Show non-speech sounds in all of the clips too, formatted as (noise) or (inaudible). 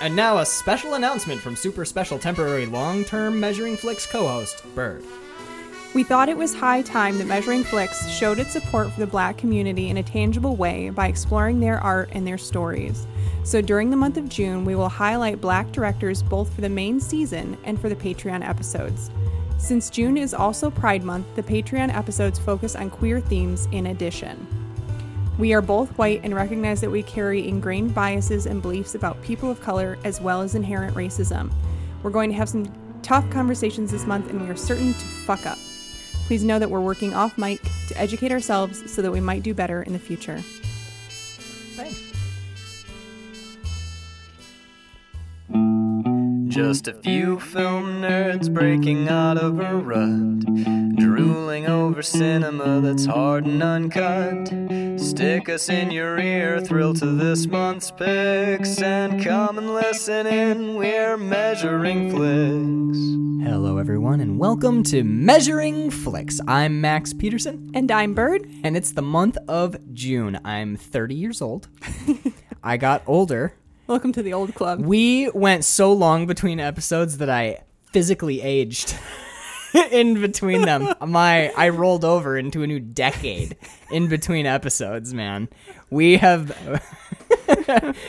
And now a special announcement from super special temporary long-term measuring flicks co-host Bird. We thought it was high time that Measuring Flicks showed its support for the black community in a tangible way by exploring their art and their stories. So during the month of June, we will highlight black directors both for the main season and for the Patreon episodes. Since June is also Pride Month, the Patreon episodes focus on queer themes in addition. We are both white and recognize that we carry ingrained biases and beliefs about people of color as well as inherent racism. We're going to have some tough conversations this month and we are certain to fuck up. Please know that we're working off mic to educate ourselves so that we might do better in the future. Just a few film nerds breaking out of a rut, drooling over cinema that's hard and uncut. Stick us in your ear, thrill to this month's picks, and come and listen in. We're measuring flicks. Hello everyone and welcome to Measuring Flicks. I'm Max Peterson And I'm Bird. and it's the month of June. I'm 30 years old. (laughs) I got older. Welcome to the old club. We went so long between episodes that I physically aged (laughs) in between them. My I rolled over into a new decade in between episodes, man. We have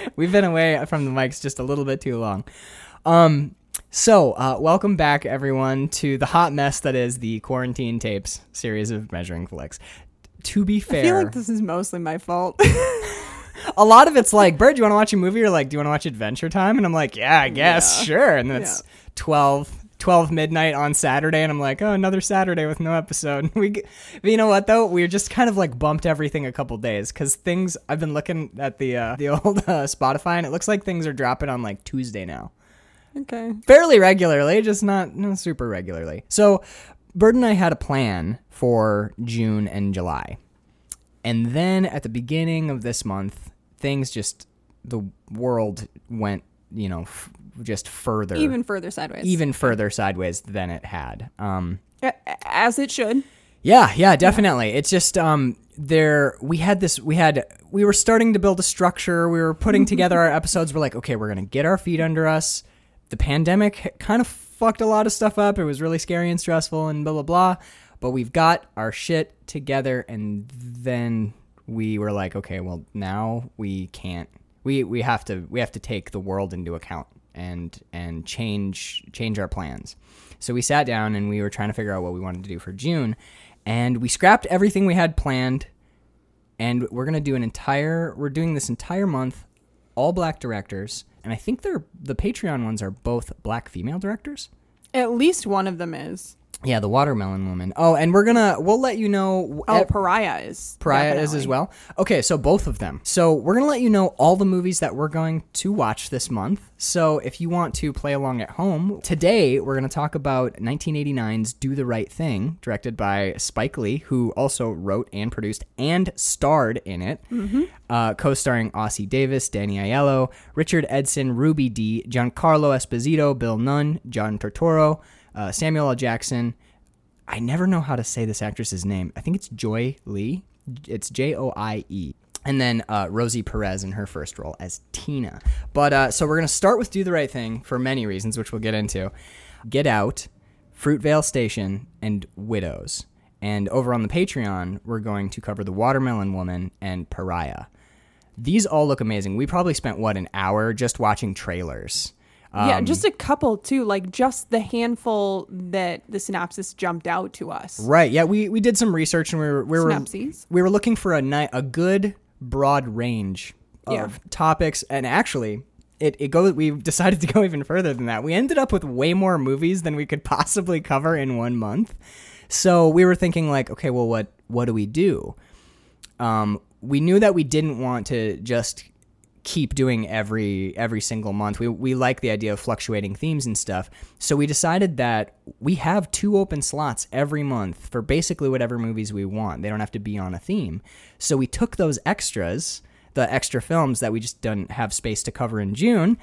(laughs) we've been away from the mics just a little bit too long. Um so, uh, welcome back, everyone, to the hot mess that is the Quarantine Tapes series of Measuring Flicks. To be fair, I feel like this is mostly my fault. (laughs) a lot of it's like, Bird, do you want to watch a movie or like, do you want to watch Adventure Time? And I'm like, yeah, I guess, Yeah. sure. And it's Yeah. 12, 12 midnight on Saturday, and I'm like, oh, another Saturday with no episode. (laughs) We, but you know what though? We just kind of like bumped everything a couple days because things. I've been looking at the uh, the (laughs) old uh, Spotify, and it looks like things are dropping on like Tuesday now okay. fairly regularly, just not, not super regularly. So, Bird and I had a plan for June and July. And then at the beginning of this month, things just, the world went, you know, f- just further, Even further sideways. even further sideways than it had. Um, As it should. yeah, yeah, definitely. It's just um there we had this we had we were starting to build a structure. We were putting together our episodes. We're like, okay, we're to get our feet under us. The pandemic kind of fucked a lot of stuff up. It was really scary and stressful and blah blah blah. But we've got our shit together and then we were like, okay, well, now we can't we we have to we have to take the world into account and and change change our plans. So we sat down and we were trying to figure out what we wanted to do for June, and we scrapped everything we had planned, and we're gonna do an entire we're doing this entire month, all black directors, and I think they're the Patreon ones are both black female directors. At least one of them is. Yeah, the watermelon woman. Oh, and we're gonna we'll let you know. Oh, Pariah is. Pariah is as well. Okay, so both of them. So we're gonna let you know all the movies that we're going to watch this month. So if you want to play along at home, today we're gonna talk about 1989's "Do the Right Thing," directed by Spike Lee, who also wrote and produced and starred in it. Uh, co-starring Ossie Davis, Danny Aiello, Richard Edson, Ruby Dee, Giancarlo Esposito, Bill Nunn, John Turturro, uh, Samuel L. Jackson. I never know how to say this actress's name. I think it's Joy Lee. It's J O I E. And then uh, Rosie Perez in her first role as Tina. But uh, so we're going to start with Do the Right Thing for many reasons, which we'll get into. Get Out, Fruitvale Station, and Widows. And over on the Patreon, we're going to cover The Watermelon Woman and Pariah. These all look amazing. We probably spent, what, an hour just watching trailers. Yeah, Um, just a couple too, like just the handful that the synopsis jumped out to us. Right. Yeah, we, we did some research and we were we were Synopses? we were looking for a ni- a good broad range of Yeah. topics and actually it, it goes we decided to go even further than that. We ended up with way more movies than we could (laughs) possibly cover in one month. So we were thinking like, okay, well what what do we do? Um, we knew that we didn't want to just keep doing every every single month. We we like the idea of fluctuating themes and stuff. So we decided that we have two open slots every month for basically whatever movies we want. They don't have to be on a theme. So we took those extras, the extra films that we just didn't have space to cover in June,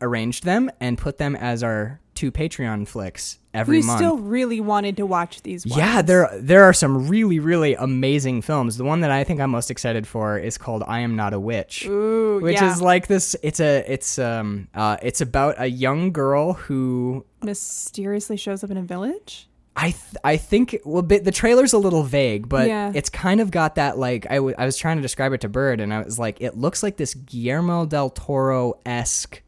arranged them and put them as our two Patreon flicks every we month. still really wanted to watch these. Ones. Yeah, there there are some really really amazing films. The one that I think I'm most excited for is called I Am Not a Witch. Ooh, which yeah. is like this it's a it's um uh it's about a young girl who mysteriously shows up in a village. I th- I think well bit, the trailer's a little vague, but Yeah. it's kind of got that like I, w- I was trying to describe it to Bird and I was like it looks like this Guillermo del Toro esque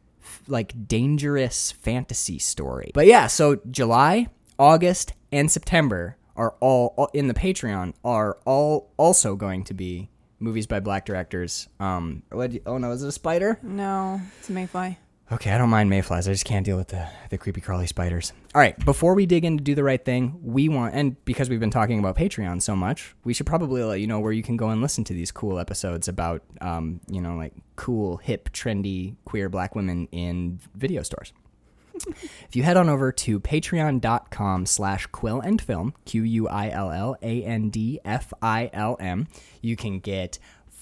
like dangerous fantasy story. But yeah, so July, August, and September are all, all in the Patreon are all also going to be movies by black directors. Um, what? Oh no, is it a spider? No, it's a mayfly. Okay, I don't mind mayflies. I just can't deal with the, the creepy crawly spiders. All right, before we dig into do the right thing, we want and because we've been talking about Patreon so much, we should probably let you know where you can go and listen to these cool episodes about um, you know, like cool, hip, trendy queer black women in video stores. (laughs) if you head on over to patreon.com slash quill and film, Q U I L L A N D F I L M, you can get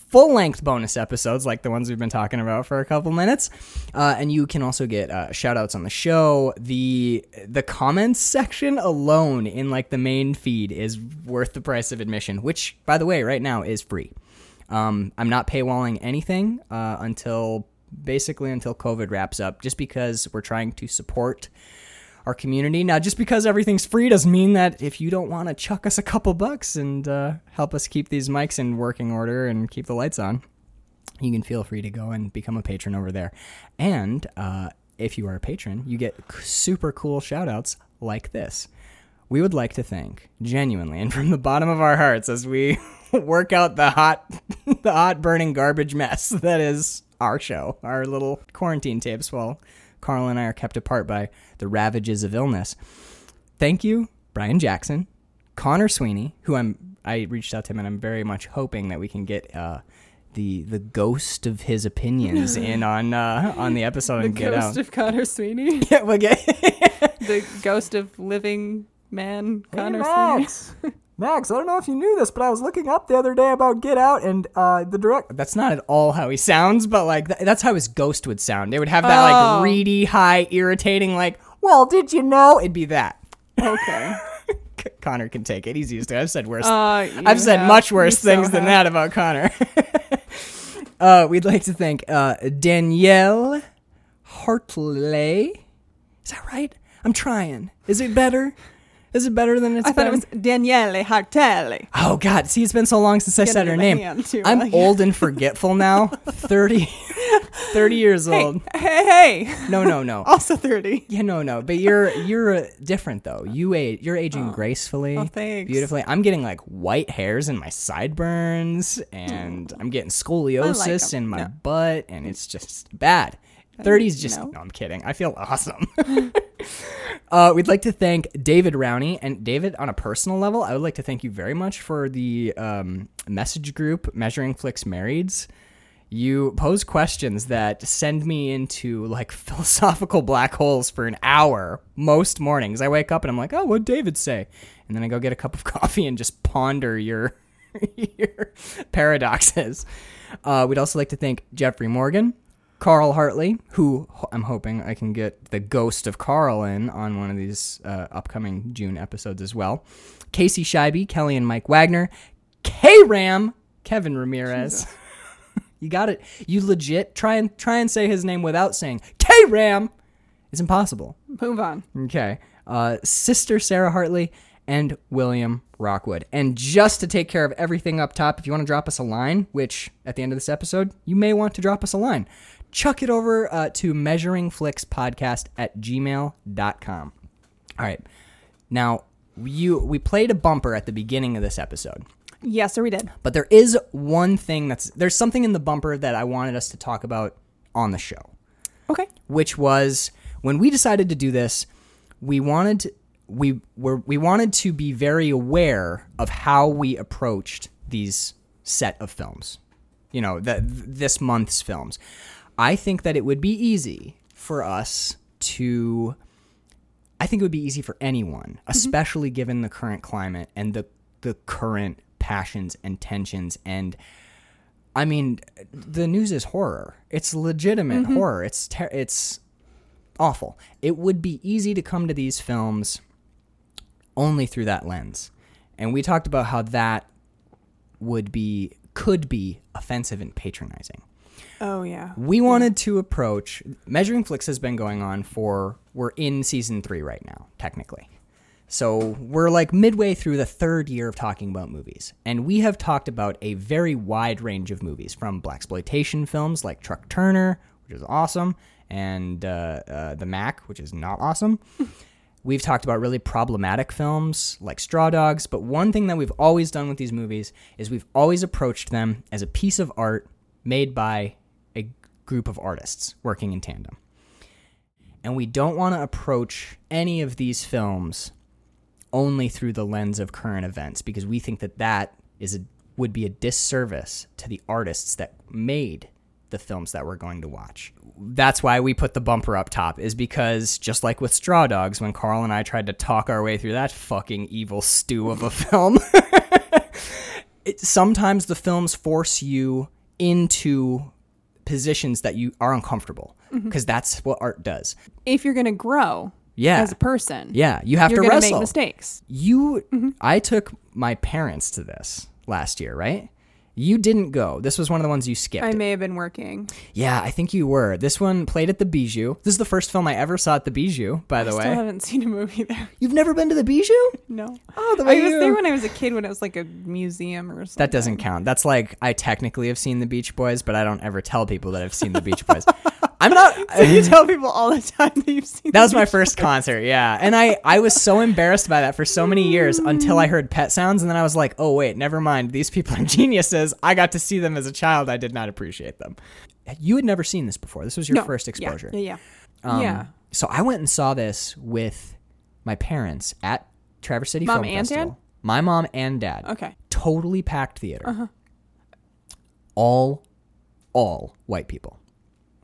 full length bonus episodes like the ones we've been talking about for a couple minutes. Uh, and you can also get uh, shout outs on the show. The the comments section alone in like the main feed is worth the price of admission, which by the way, right now is free. Um, I'm not paywalling anything uh, until basically until COVID wraps up, just because we're trying to support our community. Now, just because everything's free doesn't mean that if you don't want to chuck us a couple bucks and uh, help us keep these mics in working order and keep the lights on, you can feel free to go and become a patron over there. And uh, if you are a patron, you get super cool shout outs like this. We would like to thank genuinely and from the bottom of our hearts as we (laughs) work out the hot (laughs) the hot burning garbage mess that is our show, our little quarantine tapes while Carl and I are kept apart by the ravages of illness. Thank you, Brian Jackson, Connor Sweeney, who I'm I reached out to him and I'm very much hoping that we can get uh, the the ghost of his opinions (laughs) in on uh, on the episode The and get ghost out. of Connor Sweeney. (laughs) yeah, we'll get (laughs) the ghost of living man Connor Sweeney. Max. I don't know if you knew this, but I was looking up the other day about Get Out and uh, the direct. That's not at all how he sounds, but like th- that's how his ghost would sound. It would have that Oh. like reedy, high, irritating, like, "Well, did you know?" It'd be that. Okay. (laughs) C- Connor can take it. He's used to. it. I've said worse. Uh, you I've said have- much worse so things than have. that about Connor. (laughs) uh, we'd like to thank uh, Danielle Hartley. Is that right? I'm trying. Is it better? Is it better than it's I thought it was Daniele Hartelli. Oh God! See, it's been so long since I Get said her name. too, I'm like- old and forgetful now. (laughs) 30, 30 years old. Hey, hey. No, no, no. (laughs) Also 30. Yeah, no, no. But you're you're uh, different though. You age. You're aging gracefully, Oh, thanks. beautifully. I'm getting like white hairs in my sideburns, and I'm getting scoliosis 'em. in my No. butt, and it's just bad. 30s just no. no. I'm kidding. I feel awesome. (laughs) uh, we'd like to thank David Rowney and David on a personal level. I would like to thank you very much for the um, message group Measuring Flicks Marrieds. You pose questions that send me into like (laughs) philosophical black holes for an hour most mornings. I wake up and I'm like, "Oh, what David say?" And then I go get a cup of (laughs) coffee and just ponder your (laughs) your paradoxes. Uh, we'd also like to thank Jeffrey Morgan, Carl Hartley, who I'm hoping I can get the ghost of Carl in on one of these uh, upcoming June episodes as well. Casey Scheibe, Kelly and Mike Wagner, K Ram, Kevin Ramirez. (laughs) you got it. You legit try and try and say his name without saying K Ram. It's impossible. Move on. Okay. Uh, Sister Sarah Hartley and William Rockwood. And just to take care of everything up top, if you want to drop us a line, which at the end of this episode, you may want to drop us a line, chuck it over uh, to measuringflixpodcast at gmail.com. All right. Now, you we played a bumper at the beginning of this episode. Yes, sir, we did. But there is one thing that's there's something in the bumper that I wanted us to talk about on the show Okay. which was when we decided to do this, we wanted to, we were we wanted to be very aware of how we approached these set of films. You know, the, this month's films. I think that it would be easy for us to I think it would be easy for anyone, mm-hmm. especially given the current climate and the the current passions and tensions and I mean, the news is horror. It's legitimate mm-hmm. horror. It's ter- it's awful. It would be easy to come to these films only through that lens. And we talked about how that would be could be offensive and patronizing. Oh yeah. We wanted to approach Measuring Flicks has been going on for we're in season 3 right now, technically. So we're like midway through the third year of talking about movies, and we have talked about a very wide range of movies, from black exploitation films like Truck Turner, which is awesome, and uh, uh, The Mack, which is not awesome. (laughs) We've talked about really problematic films like Straw Dogs, but one thing that we've always done with these movies is we've always approached them as a piece of art made by group of artists working in tandem. And we don't want to approach any of these films only through the lens of current events because we think that that is a, would be a disservice to the artists that made the films that we're going to watch. That's why we put the bumper up top is because just like with Straw Dogs when Carl and I tried to talk our way through that fucking evil stew of a (laughs) film (laughs) it, sometimes the films force you into positions that you are uncomfortable mm-hmm. because that's what art does. If you're gonna grow Yeah. as a person, Yeah, you have you're to wrestle. make mistakes. You, mm-hmm. I took my parents to this last year, right? You didn't go. This was one of the ones you skipped. I may have been working. yeah, I think you were. This one played at the Bijou. This is the first film I ever saw at the Bijou, by the way. I way. still haven't seen a movie there. You've never been to the Bijou? No. Oh, the Bijou I way was you- there when I was a kid when it was like a museum or something. That doesn't count. That's like I technically have seen the Beach Boys, but I don't ever tell people that I've seen the Beach Boys. (laughs) I'm not. (laughs) you tell people all the time that you've seen That was my first concert, yeah. And I, I was so embarrassed by that for so many years until I heard Pet Sounds, and then I was like, oh, wait, never mind. These people are (laughs) geniuses. I got to see them as a child. I did not appreciate them. You had never seen this before. This was your No. first exposure. Yeah. Yeah. Um, yeah. So I went and saw this with my parents at Traverse City Mom Film and Festival. dad? My mom and dad. Okay. Totally packed theater. Uh-huh. All, all white people.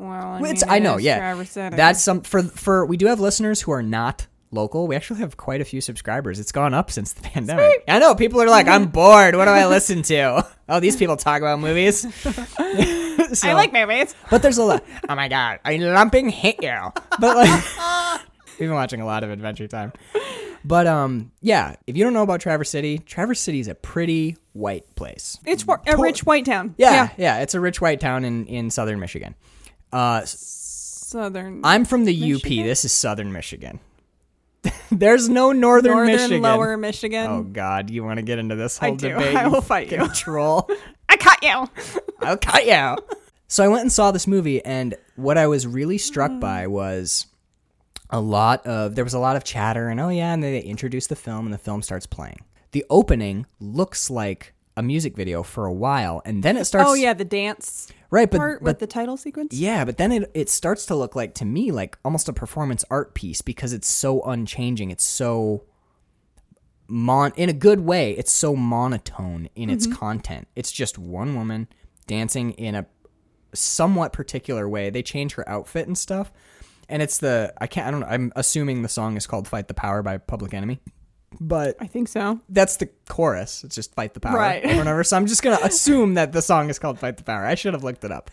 Well, I, mean, it's, I know, yeah. That's some for for we do have listeners who are not local. We actually have quite a few subscribers. It's gone up since the (laughs) pandemic. I know people are like, I'm (laughs) bored. What do I listen to? (laughs) Oh, these people talk about movies. So- I like movies. but there's a lot. Oh my god, I lumping hit you. But like, we've been watching a lot of Adventure Time. But um, yeah, if you don't know about Traverse City, Traverse City is a pretty white place. It's a rich white town. Yeah, Yeah, yeah, it's a rich white town in in southern Michigan. Uh, Southern. I'm from the Michigan? UP. This is Southern Michigan. (laughs) There's no Northern, Northern Michigan. Lower Michigan. Oh God, you want to get into this I whole do. debate? (laughs) I will fight you. Troll. (laughs) I caught you. I'll cut you. So I went and saw this movie, and what I was really struck by was a lot of there was a lot of chatter, and oh yeah, and they introduce the film, and the film starts playing. The opening looks like a music video for a while, and then it starts. Oh yeah, the dance right, but part but with the title sequence. Yeah, but then it it starts to look like to me like almost a performance art piece because it's so unchanging. It's so mon in a good way. It's so monotone in its mm-hmm. content. It's just one woman dancing in a somewhat particular way. They change her outfit and stuff. And it's the I can't I don't know. I'm assuming the song is called Fight the Power by Public Enemy. But I think so. that's the chorus. It's just fight the power Right. or whatever. So I'm just gonna (laughs) assume that the song is called "Fight the Power." I should have looked it up.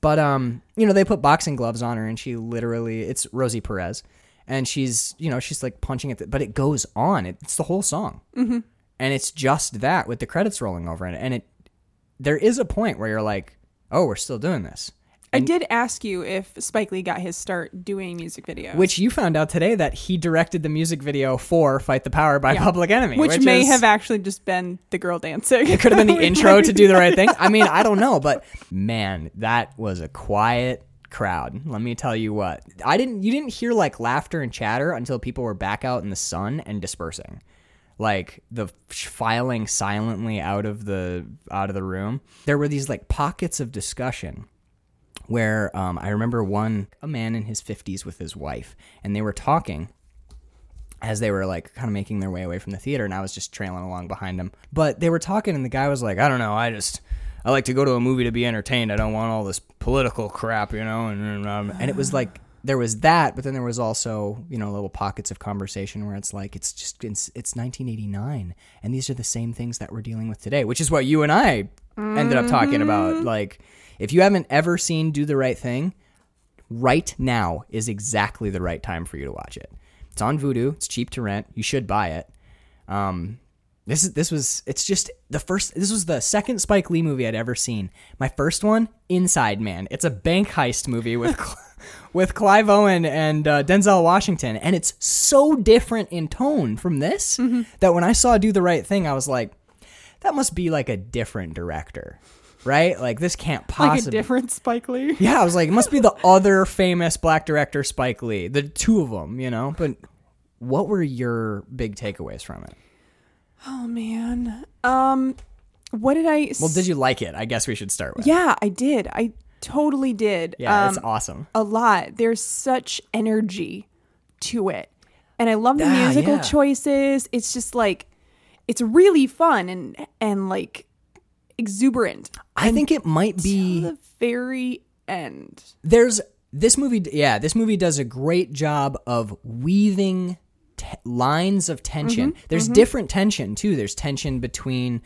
But um, you know, they put boxing gloves on her, and she literally it's Rosie Perez, and she's you know she's like punching at the, but it goes on. It's the whole song, mm-hmm. and it's just that with the credits rolling over it, and it there is a point where you're like, oh, we're still doing this. I did ask you if Spike Lee got his start doing music videos, Which you found out today that he directed the music video for "Fight the Power" by Yeah. Public Enemy, which, may is- have actually just been the girl dancing. It could have been the (laughs) intro to do the right thing. I mean, (laughs) I don't know, but man, that was a quiet crowd. Let me tell you what. I didn't you didn't hear like laughter and chatter until people were back out in the sun and dispersing. Like the filing silently out of the out of the room. There were these like pockets of discussion where um, I remember one a man in his 50s with his wife and they were talking as they were like kind of making their way away from the theater and I was just trailing along behind them. But they were talking and the guy was like, I don't know, I just I like to go to a movie to be entertained. I don't want all this political crap, you know, and and, um, and it was like there was that, but then there was also, you know, little pockets of conversation where it's like it's just it's, it's 1989 and these are the same things that we're dealing with today, which is what you and I ended up talking about. Like if you haven't ever seen Do the Right Thing, right now is exactly the right time for you to watch it. It's on Vudu. It's cheap to rent. You should buy it. Um, this is this was it's just the first. This was the second Spike Lee movie I'd ever seen. My first one, Inside Man. It's a bank heist movie with. (laughs) With Clive Owen and uh, Denzel Washington, and it's so different in tone from this that when I saw Do the Right Thing, I was like, "That must be like a different director, right? Like this can't possibly." Like a different Spike Lee. (laughs) Yeah, I was like, it must be the other famous black director, Spike Lee. The two of them, you know? But what were your big takeaways from it? Oh man. Um, what did I? Well, did you like it? I guess we should start with. Yeah, I did. I totally did. Yeah, um, it's awesome. a lot. There's such energy to it. And I love the Ah, musical yeah. choices. It's just like it's really fun and and like exuberant. I think it might be the very end. there's this movie yeah, this movie does a great job of weaving t- lines of tension. Mm-hmm, there's mm-hmm. different tension too. There's tension between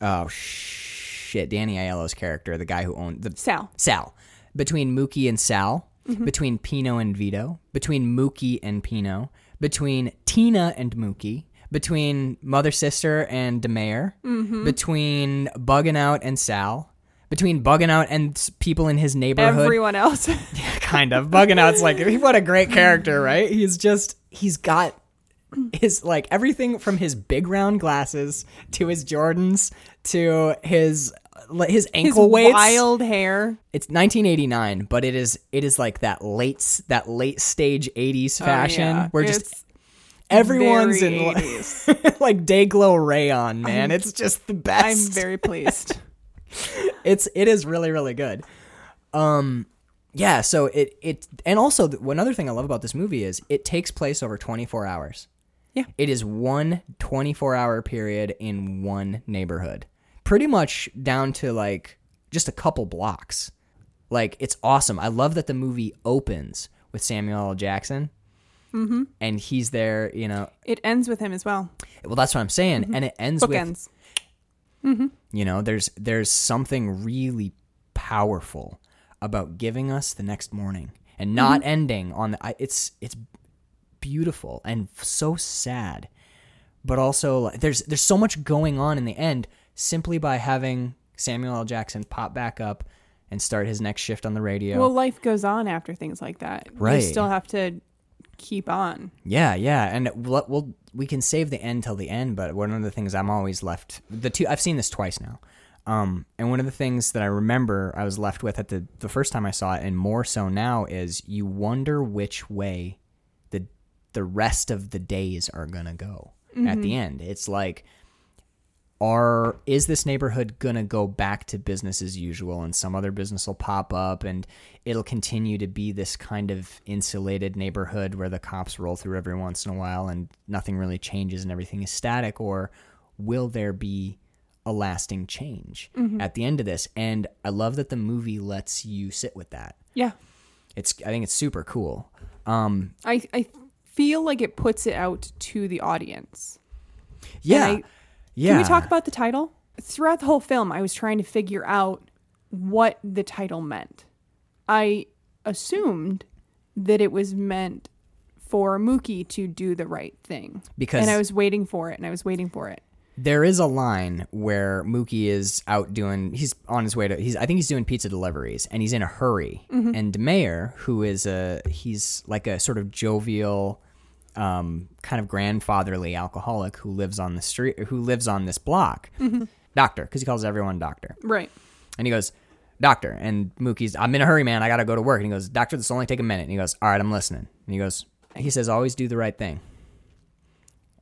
oh shit, Danny Aiello's character, the guy who owned the Sal. Sal. Between Mookie and Sal, mm-hmm. between Pino and Vito, between Mookie and Pino, between Tina and Mookie, between Mother Sister and Da Mayor, mm-hmm. between Bugging Out and Sal, between Bugging Out and people in his neighborhood. Everyone else. (laughs) kind of. Bugging Out's like, what a great character, right? He's just, he's got his, like, everything from his big round glasses to his Jordans to his, uh, his His ankle weights wild hair. it's 1989 but it is it is like that late that late stage 80s fashion Oh, yeah. where just It's everyone's very in like, 80s. like day glow rayon man it's just the best. I'm very pleased. (laughs) it's it is really really good um yeah so it it and also one other thing i love about this movie is it takes place over 24 hours Yeah. it is one 24 hour period in one neighborhood pretty much down to like just a couple blocks like it's awesome i love that the movie opens with samuel l jackson mm-hmm. and he's there you know It ends with him as well. well that's what i'm saying mm-hmm. and it ends with Bookends. Mm-hmm. you know, there's there's something really powerful about giving us the next morning and not mm-hmm. ending on the. I, it's it's beautiful and so sad, but also like, there's there's so much going on in the end simply by having Samuel L. Jackson pop back up and start his next shift on the radio. Well, life goes on after things like that. Right. You still have to keep on. Yeah, yeah, and we'll, we'll we can save the end till the end. But one of the things I'm always left the two I've seen this twice now, um, and one of the things that I remember I was left with at the the first time I saw it, and more so now, is you wonder which way the the rest of the days are gonna go at the end. It's like are is this neighborhood gonna go back to business as usual and some other business will pop up and it'll continue to be this kind of insulated neighborhood where the cops roll through every once in a while and nothing really changes and everything is static? Or will there be a lasting change at the end of this? And i love that the movie lets you sit with that. Yeah. it's i think it's super cool. Um I, I feel like it puts it out to the audience. yeah yeah Can we talk about the title? Throughout the whole film, I was trying to figure out what the title meant. I assumed that it was meant for Mookie to do the right thing. Because- and I was waiting for it and I was waiting for it. There is a line where Mookie is out doing. He's on his way to. He's. I think he's doing pizza deliveries, and he's in a hurry. Mm-hmm. And Da Mayor, who is a, he's like a sort of jovial, um, kind of grandfatherly alcoholic who lives on the street, who lives on this block. Doctor, because he calls everyone doctor. Right. And he goes, Doctor. And Mookie's, I'm in a hurry, man. I got to go to work. And he goes, Doctor, this will only take a minute. And he goes, All right, I'm listening. And he goes, He says, Always do the right thing.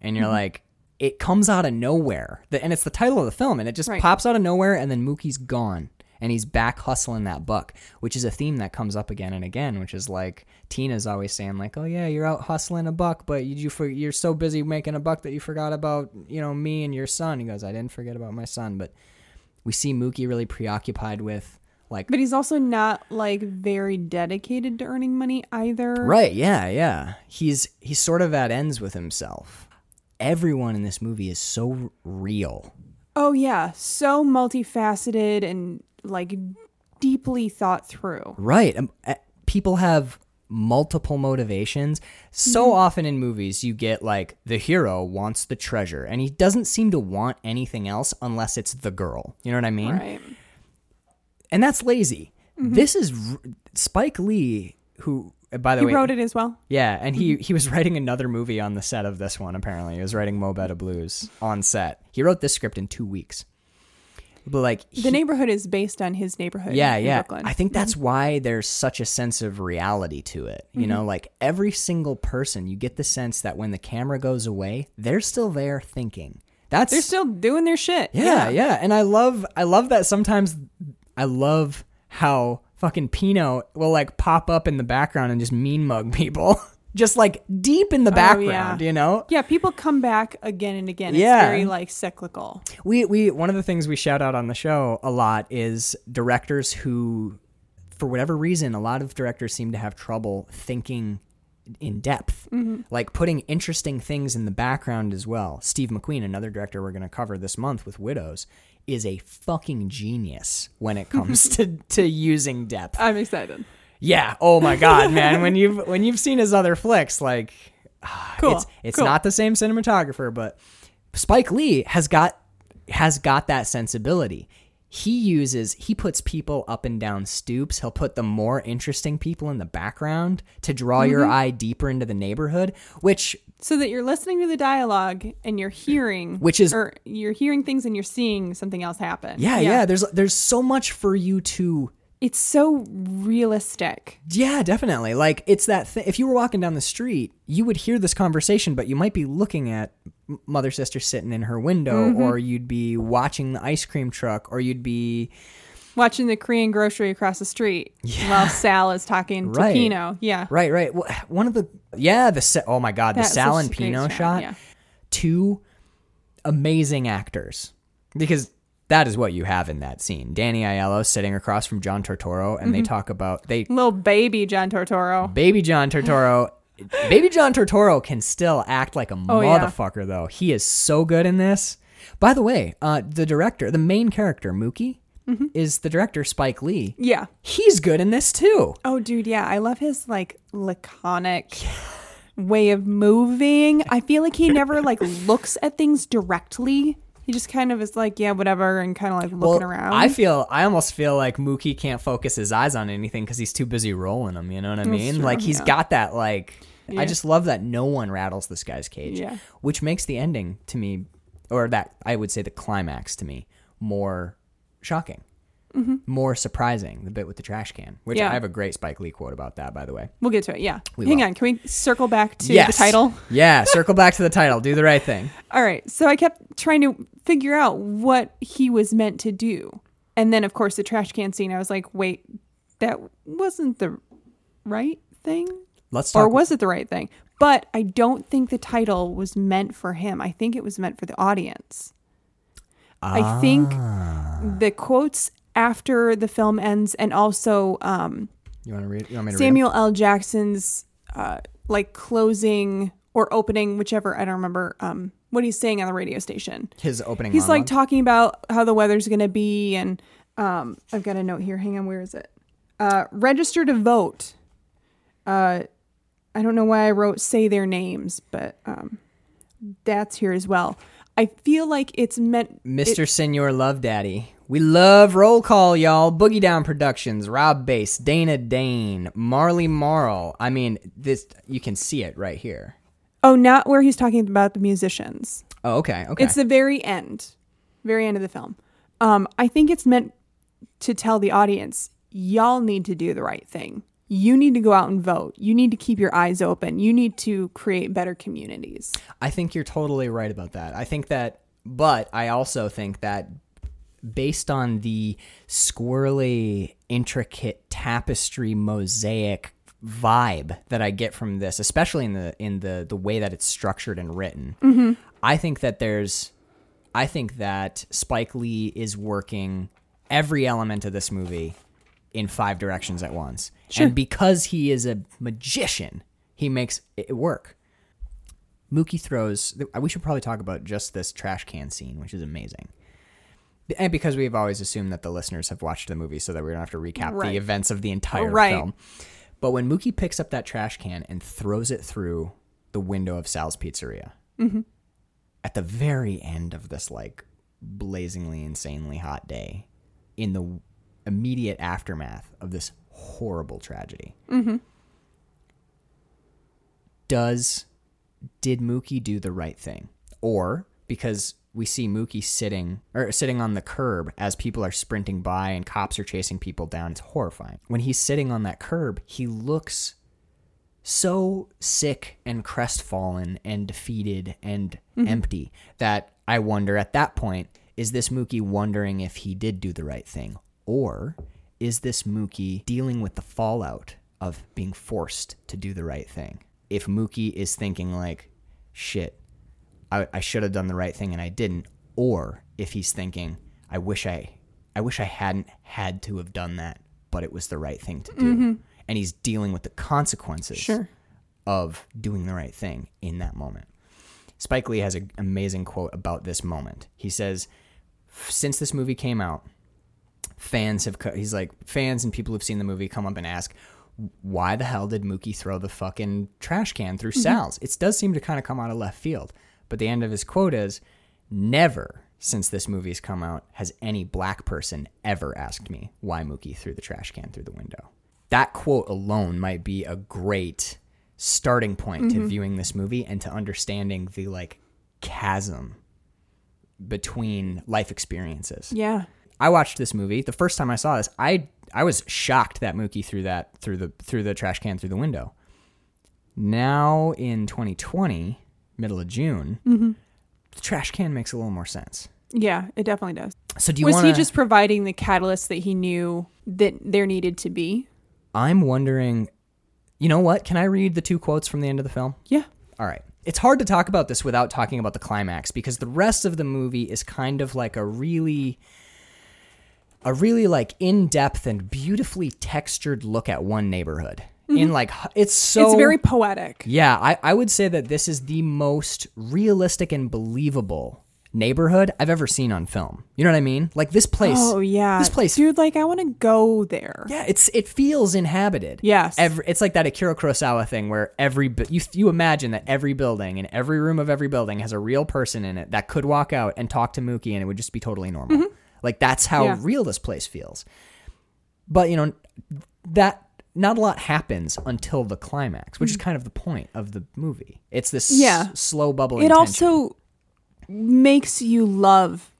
And you're like, It comes out of nowhere. The, and it's the title of the film. And it just Right. pops out of nowhere. And then Mookie's gone. And he's back hustling that buck, which is a theme that comes up again and again, which is like Tina's always saying, like, "Oh yeah, you're out hustling a buck, but you, you for, you're so busy making a buck that you forgot about you know me and your son." He goes, "I didn't forget about my son, but we see Mookie really preoccupied with like But he's also not like very dedicated to earning money either. right yeah yeah he's he's sort of at ends with himself everyone in this movie is so real Oh yeah, so multifaceted and like deeply thought through. right um, uh, people have multiple motivations. So often in movies, you get like the hero wants the treasure, and he doesn't seem to want anything else unless it's the girl. You know what I mean? Right. And that's lazy. This is r- Spike Lee, who, uh, by the He way, wrote it as well. yeah, and he he was (laughs) writing another movie on the set of this one. Apparently, he was writing Mo Blues on set. He wrote this script in two weeks. But like, The neighborhood is based on his neighborhood. yeah, yeah. Brooklyn. I think that's why there's such a sense of reality to it. You Mm-hmm. know, like every single person, you get the sense that when the camera goes away, they're still there thinking. That's they're still doing their shit. yeah, yeah, and I love I love that sometimes I love how fucking Pino will like pop up in the background and just mean mug people. (laughs) just like deep in the background, Oh, yeah. you know? Yeah, people come back again and again. It's Yeah. very like cyclical. We we one of the things we shout out on the show a lot is directors who for whatever reason a lot of directors seem to have trouble thinking in depth. Mm-hmm. Like putting interesting things in the background as well. Steve McQueen, another director we're going to cover this month with Widows, is a fucking genius when it comes (laughs) to to using depth. I'm excited. Yeah. Oh my god, man. When (laughs) you've when you've seen his other flicks, like Cool. it's it's cool. not the same cinematographer, but Spike Lee has got has got that sensibility. He uses he puts people up and down stoops. He'll put the more interesting people in the background to draw your Mm-hmm. eye deeper into the neighborhood, which so that you're listening to the dialogue and you're hearing Which is- or you're hearing things and you're seeing something else happen. yeah, yeah, there's there's so much for you to It's so realistic. Yeah, definitely. Like it's that thing. If you were walking down the street, you would hear this conversation, but you might be looking at mother sister sitting in her window, Mm-hmm. or you'd be watching the ice cream truck, or you'd be Watching the Korean grocery across the street while Sal is talking to Right. Pino. Yeah. right, right. Wh- One of the yeah, the sa- oh my god, the Sal and Pino shot, shot. yeah. Two amazing actors because. That is what you have in that scene. Danny Aiello sitting across from John Turturro, and they Mm-hmm. talk about they Little baby John Turturro. Baby John Turturro. (laughs) Baby John Turturro can still act like a Oh, yeah. motherfucker, though. He is so good in this. By the way, uh, the director, the main character, Mookie, Mm-hmm. is the director Spike Lee. Yeah. He's good in this too. Oh, dude, yeah. I love his like laconic (laughs) way of moving. I feel like he never like looks at things directly. He just kind of is like, yeah, whatever, and kind of like looking around. I feel, I almost feel like Mookie can't focus his eyes on anything because he's too busy rolling them. You know what I mean? true, like he's yeah. got that like. Yeah. I just love that no one rattles this guy's cage, Yeah. which makes the ending to me, or that I would say the climax to me, more shocking, more surprising. The bit with the trash can, which Mm-hmm. Yeah. I have a great Spike Lee quote about that, by the way. we'll get to it. Yeah. We Hang on. Can we circle back to yes, the title? yeah, circle back to the title. Do the right thing. (laughs) All right. So I kept trying to figure out what he was meant to do. And then, of course, the trash can scene, I was like, wait, that wasn't the right thing? Let's talk. Or was it the right thing? But I don't think the title was meant for him. I think it was meant for the audience. I think Ah. the quotes after the film ends and also um, you want to read? You want me to? Samuel L. Jackson's uh, like closing or opening, whichever, I don't remember um, what he's saying on the radio station. His opening. He's like talking about how the weather's going to be, and um, I've got a note here. Hang on, where is it? Uh, register to vote. Uh, I don't know why I wrote say their names, but um, that's here as well. I feel like it's meant. Mr. it- Senor Love Daddy. We love roll call, y'all. Boogie Down Productions, Rob Base, Dana Dane, Marley Marl. I mean, this you can see it right here. oh, not where he's talking about the musicians. Oh, okay, okay. It's the very end, very end of the film. Um, I think it's meant to tell the audience, y'all need to do the right thing. You need to go out and vote. You need to keep your eyes open. You need to create better communities. I think you're totally right about that. I think that, but I also think that based on the squirrely, intricate tapestry mosaic vibe that I get from this, especially in the in the the way that it's structured and written, mm-hmm. I think that there's, I think that Spike Lee is working every element of this movie in five directions at once, sure. and because he is a magician, he makes it work. Mookie throws. We should probably talk about just this trash can scene, which is amazing. And because we've always assumed that the listeners have watched the movie, so that we don't have to recap Right. the events of the entire Right. film. But when Mookie picks up that trash can and throws it through the window of Sal's Pizzeria, mm-hmm. at the very end of this like blazingly insanely hot day, in the immediate aftermath of this horrible tragedy, mm-hmm. does did Mookie do the right thing? Or because we see Mookie sitting or sitting on the curb as people are sprinting by and cops are chasing people down, it's horrifying. When he's sitting on that curb, he looks so sick and crestfallen and defeated and mm-hmm. empty that I wonder at that point is this Mookie wondering if he did do the right thing? Or is this Mookie dealing with the fallout of being forced to do the right thing? If Mookie is thinking, like, shit, I, I should have done the right thing and I didn't, or if he's thinking, I wish I, I wish I hadn't had to have done that, but it was the right thing to do, mm-hmm. and he's dealing with the consequences Sure. of doing the right thing in that moment. Spike Lee has an amazing quote about this moment. He says, "Since this movie came out, fans have co- he's like fans and people who've seen the movie come up and ask." Why the hell did Mookie throw the fucking trash can through mm-hmm. Sal's? It does seem to kind of come out of left field. But the end of his quote is Never since this movie's come out has any black person ever asked me why Mookie threw the trash can through the window. That quote alone might be a great starting point to mm-hmm. viewing this movie and to understanding the like chasm between life experiences. Yeah. I watched this movie. The first time I saw this, I I was shocked that Mookie threw that through the through the trash can through the window. Now in 2020, middle of June, mm-hmm. the trash can makes a little more sense. Yeah, it definitely does. So do you Was want he just providing the catalyst that he knew that there needed to be? I'm wondering. You know what? Can I read the two quotes from the end of the film? Yeah. All right. It's hard to talk about this without talking about the climax because the rest of the movie is kind of like a really a really like in-depth and beautifully textured look at one neighborhood. In like it's so Mm-hmm. it's very poetic. Yeah, I, I would say that this is the most realistic and believable neighborhood I've ever seen on film. You know what I mean? Like this place Oh yeah. This place Dude, like I want to go there. yeah, it's it feels inhabited. Yes. Every, it's like that Akira Kurosawa thing where every you you imagine that every building and every room of every building has a real person in it that could walk out and talk to Mookie and it would just be totally normal. Like that's how Yeah. real this place feels. But you know that not a lot happens until the climax, which is kind of the point of the movie. It's this s- slow bubbling. It tension. also makes you love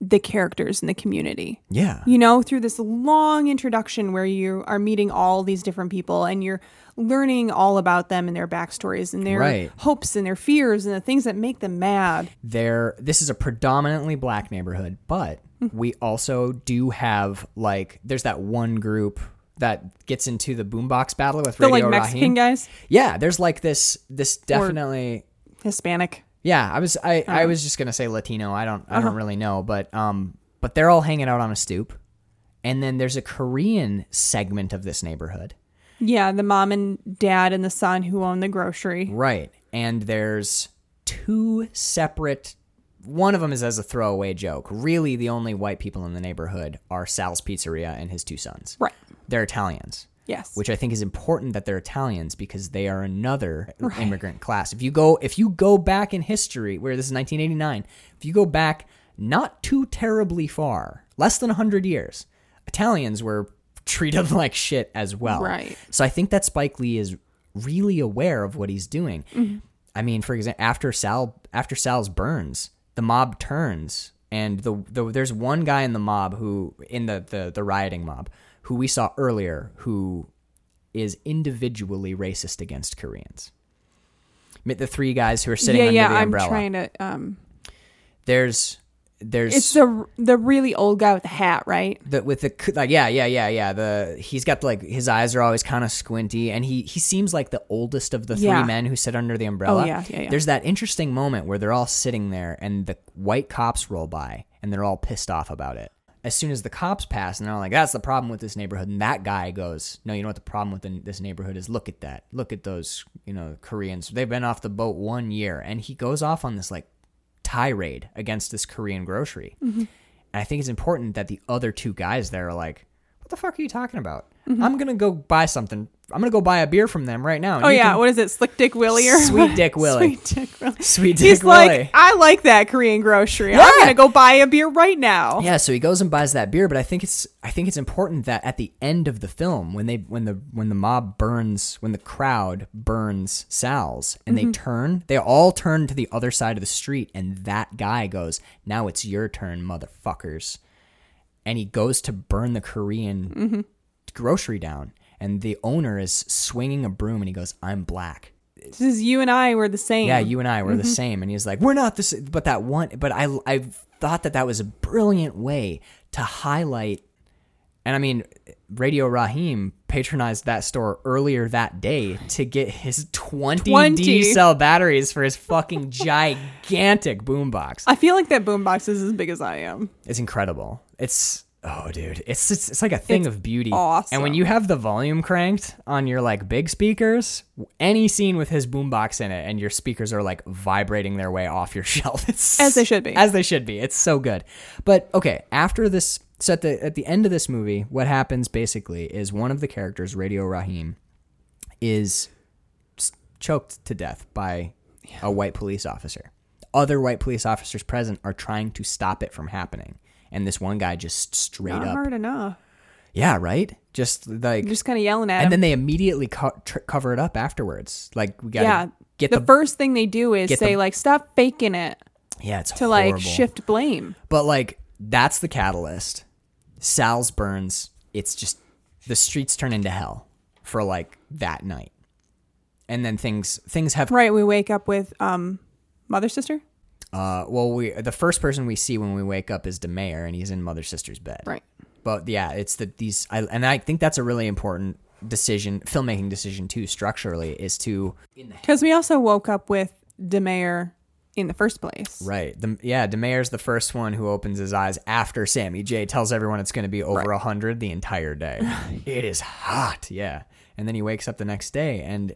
the characters in the community. yeah You know, through this long introduction where you are meeting all these different people and you're learning all about them and their backstories and their Right. hopes and their fears and the things that make them mad. there this is a predominantly black neighborhood but Mm-hmm. we also do have like there's that one group that gets into the boombox battle with The Radio like Mexican guys, yeah there's like this this definitely Hispanic. yeah i was i Uh-huh. i was just gonna say latino i don't i don't really know but um but they're all hanging out on a stoop and then there's a korean segment of this neighborhood Yeah, the mom and dad and the son who own the grocery. Right. And there's two separate one of them is as a throwaway joke. Really the only white people in the neighborhood are Sal's Pizzeria and his two sons. Right. They're Italians. Yes. Which I think is important that they're Italians because they are another immigrant class. If you go if you go back in history where this is 1989, if you go back not too terribly far, less than 100 years, Italians were treated (laughs) like shit as well. Right. So I think that Spike Lee is really aware of what he's doing. Mm-hmm. I mean, for example, after Sal after Sal's burns, the mob turns and the, the there's one guy in the mob who in the, the the rioting mob who we saw earlier who is individually racist against Koreans. The three guys who are sitting yeah, under yeah. the I'm umbrella. trying to. Um, there's there's it's the the really old guy with the hat, right? the with the like yeah yeah yeah yeah the he's got like his eyes are always kind of squinty and he he seems like the oldest of the three Yeah. men who sit under the umbrella Oh, yeah, yeah, yeah. there's that interesting moment where they're all sitting there and the white cops roll by and they're all pissed off about it as soon as the cops pass and they're like that's the problem with this neighborhood and that guy goes no you know what the problem with this neighborhood is look at that look at those you know koreans they've been off the boat one year and he goes off on this like tirade against this korean grocery Mm-hmm. and I think it's important that the other two guys there are like, what the fuck are you talking about? Mm-hmm. I'm going to go buy something I'm gonna go buy a beer from them right now. and Oh yeah, what is it? Slick Dick Willie or Sweet Dick Willie. Sweet Dick Willie. Sweet Dick He's Willie. like, I like that Korean grocery. Yeah. I'm gonna go buy a beer right now. Yeah, so he goes and buys that beer, but I think it's I think it's important that at the end of the film, when they when the when the mob burns, when the crowd burns Sal's and Mm-hmm. they turn, they all turn to the other side of the street, and that guy goes, "Now it's your turn, motherfuckers," and he goes to burn the Korean Mm-hmm. grocery down, and the owner is swinging a broom, and he goes, "I'm black." This is you and I were the same. Yeah, you and I were the Mm-hmm. same. And he's like, we're not the same. But that one, but I, I thought that that was a brilliant way to highlight. And I mean, Radio Rahim patronized that store earlier that day to get his 20, 20. D cell batteries for his fucking (laughs) gigantic boombox. I feel like that boombox is as big as I am. It's incredible. It's oh, dude, it's it's, it's like a thing It's of beauty. And when you have the volume cranked on your like big speakers, any scene with his boombox in it, and your speakers are like vibrating their way off your (laughs) shelf, it's As they should be. As they should be. It's so good. But okay, after this, so at the at the end of this movie, what happens basically is one of the characters, Radio Rahim, is s- choked to death by a white police officer. Other white police officers present are trying to stop it from happening. And this one guy just straight Not up. hard enough. Yeah, right? Just like. Just kind of yelling at him. and then they immediately co- tr- cover it up afterwards. Like, we got yeah. get the, the. first thing they do is say the- like, "Stop faking it," yeah, it's to like shift blame. But like that's the catalyst. Sal's burns. It's just the streets turn into hell for like that night, and then things things have. Right. We wake up with um, mother sister. Uh, well, we the first person we see when we wake up is Da Mayor, and he's in mother sister's bed. Right. But yeah, it's the these, I, and I think that's a really important decision, filmmaking decision too, structurally, is to Because we also woke up with Da Mayor in the first place. Right. The, yeah, Da Mayor's the first one who opens his eyes after Sammy J tells everyone it's going to be over a 100 the entire day. (laughs) it is hot. Yeah. And then he wakes up the next day and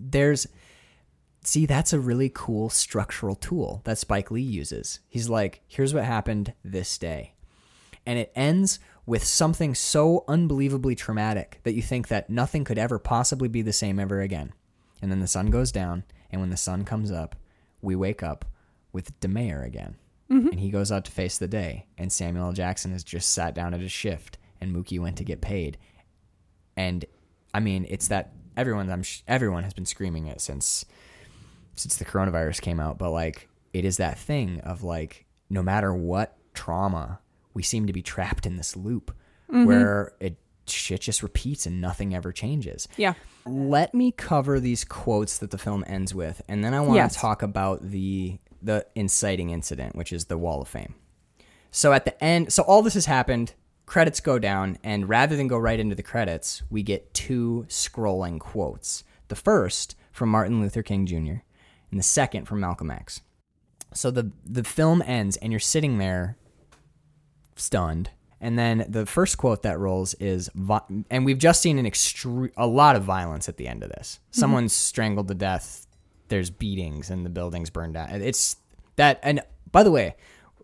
there's See, that's a really cool structural tool that Spike Lee uses. He's like, here's what happened this day. And it ends with something so unbelievably traumatic that you think that nothing could ever possibly be the same ever again. And then the sun goes down, and when the sun comes up, we wake up with Da Mayor again. Mm-hmm. And he goes out to face the day, and Samuel L. Jackson has just sat down at his shift, and Mookie went to get paid. And I mean, it's that everyone I'm sh- everyone has been screaming it since since the coronavirus came out, but like it is that thing of like no matter what trauma, we seem to be trapped in this loop mm-hmm. where it shit just repeats and nothing ever changes. Yeah. Let me cover these quotes that the film ends with, and then I want Yes. to talk about the the inciting incident, which is the Wall of Fame. So at the end, so all this has happened. Credits go down, and rather than go right into the credits, we get two scrolling quotes. The first from Martin Luther King Jr., and the second from Malcolm X. So the the film ends, and you're sitting there, stunned. And then the first quote that rolls is, and we've just seen an extre- a lot of violence at the end of this. Mm-hmm. Someone's strangled to death. There's beatings, and the building's burned down. It's that. And by the way,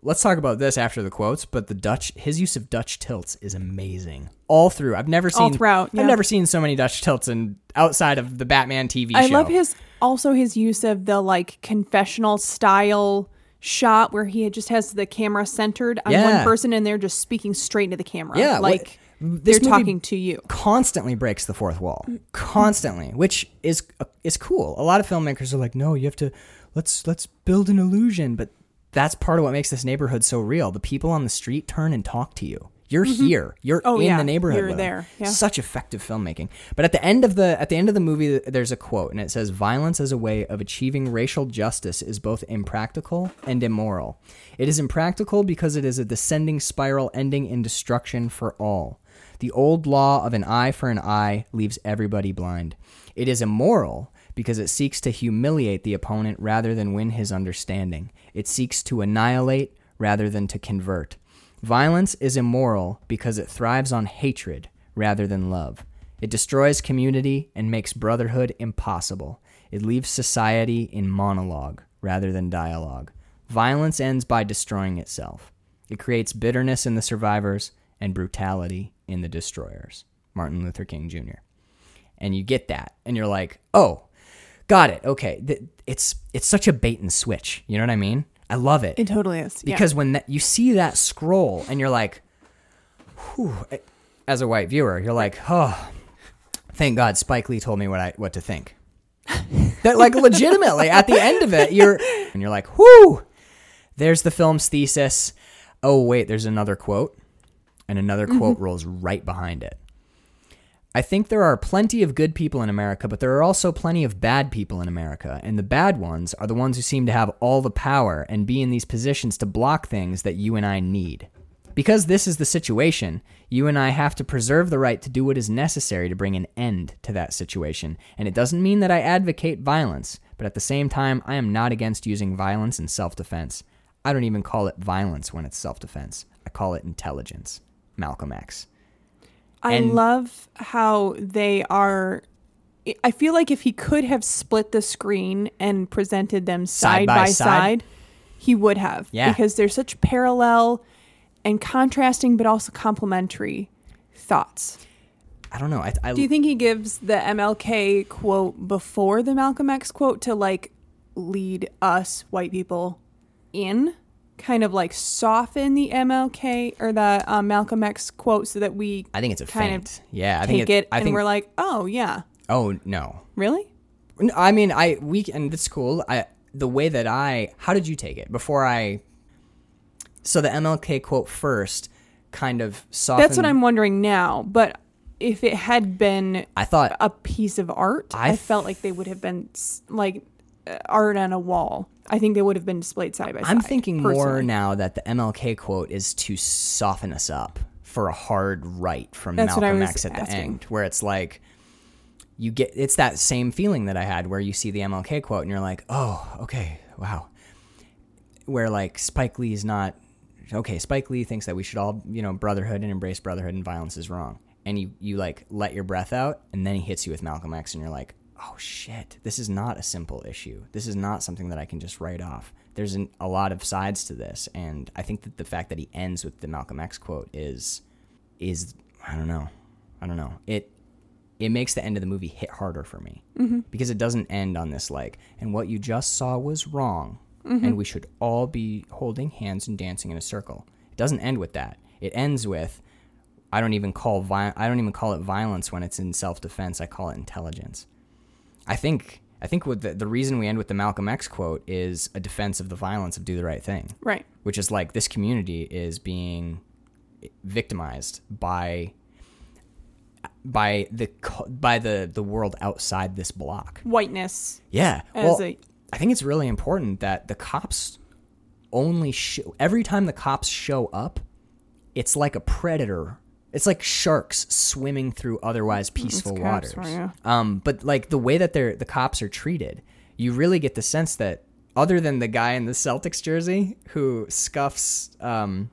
let's talk about this after the quotes. But the Dutch, his use of Dutch tilts is amazing all through. I've never seen All throughout, yeah. I've never seen so many Dutch tilts in outside of the Batman TV show. I love his also his use of the like confessional style shot where he just has the camera centered on Yeah. one person and they're just speaking straight into the camera. Yeah, what- like this they're talking to you. constantly breaks the fourth wall constantly which is is cool a lot of filmmakers are like no you have to let's let's build an illusion but that's part of what makes this neighborhood so real. The people on the street turn and talk to you. You're mm-hmm. here. You're Oh, in yeah, the neighborhood you're there, yeah. such effective filmmaking. But at the end of the at the end of the movie there's a quote and it says violence as a way of achieving racial justice is both impractical and immoral. It is impractical because it is a descending spiral ending in destruction for all. The old law of an eye for an eye leaves everybody blind. It is immoral because it seeks to humiliate the opponent rather than win his understanding. It seeks to annihilate rather than to convert. Violence is immoral because it thrives on hatred rather than love. It destroys community and makes brotherhood impossible. It leaves society in monologue rather than dialogue. Violence ends by destroying itself. It creates bitterness in the survivors and brutality in the destroyers. Martin Luther King Jr. and you get that, and you're like, oh, got it. Okay, it's it's such a bait and switch. You know what I mean? I love it It totally is. yeah. because when that, you see that scroll and you're like, whew, eh, as a white viewer, you're like, oh, thank God Spike Lee told me what I what to think. (laughs) that like legitimately at the end of it, you're and you're like, whoo, there's the film's thesis. Oh wait, there's another quote, and another quote mm-hmm. rolls right behind it. I think there are plenty of good people in America, but there are also plenty of bad people in America. And the bad ones are the ones who seem to have all the power and be in these positions to block things that you and I need. Because this is the situation, you and I have to preserve the right to do what is necessary to bring an end to that situation. And it doesn't mean that I advocate violence, but at the same time, I am not against using violence in self defense. I don't even call it violence when it's self defense, I call it intelligence. Malcolm X. I And- love how they are. I feel like if he could have split the screen and presented them Side side, by by, side? side, he would have. Yeah. Because they're such parallel and contrasting, but also complementary thoughts. I don't know. I, I, Do you think he gives the MLK quote before the Malcolm X quote to like lead us white people in? Kind of like soften the MLK or the um, Malcolm X quote so that we I think it's a kind of. Yeah, I take think it. I and think. we're like, oh yeah, oh no. really? No, I mean, I we and it's cool. I the way that I. How did you take it before I? So the MLK quote first, kind of softened. That's what I'm wondering now. But if it had been I thought. a piece of art, I I, felt like they would have been like art on a wall. I think they would have been displayed side by side. I'm thinking more now that the MLK quote is to soften us up for a hard right from That's Malcolm X at the end, where it's like you get it's that same feeling that I had where you see the MLK quote and you're like, oh, okay, wow. Where like Spike Lee is not okay. Spike Lee thinks that we should all you know brotherhood and embrace brotherhood and violence is wrong, and you you like let your breath out and then he hits you with Malcolm X and you're like, oh shit, this is not a simple issue. This is not something that I can just write off. There's an, a lot of sides to this, and I think that the fact that he ends with the Malcolm X quote is is I don't know, I don't know it. It makes the end of the movie hit harder for me mm-hmm. because it doesn't end on this like, and what you just saw was wrong, mm-hmm. and we should all be holding hands and dancing in a circle. It doesn't end with that. It ends with, I don't even call vi- I don't even call it violence when it's in self defense. I call it intelligence. I think I think the, the reason we end with the Malcolm X quote is a defense of the violence of do the right thing, right. which is like this community is being victimized by by the by the the world outside this block. Whiteness Yeah. well, a I think it's really important that the cops only show every time the cops show up, it's like a predator. It's like sharks swimming through otherwise peaceful cops waters. Um, but like the way that they're the cops are treated, you really get the sense that other than the guy in the Celtics jersey who scuffs um,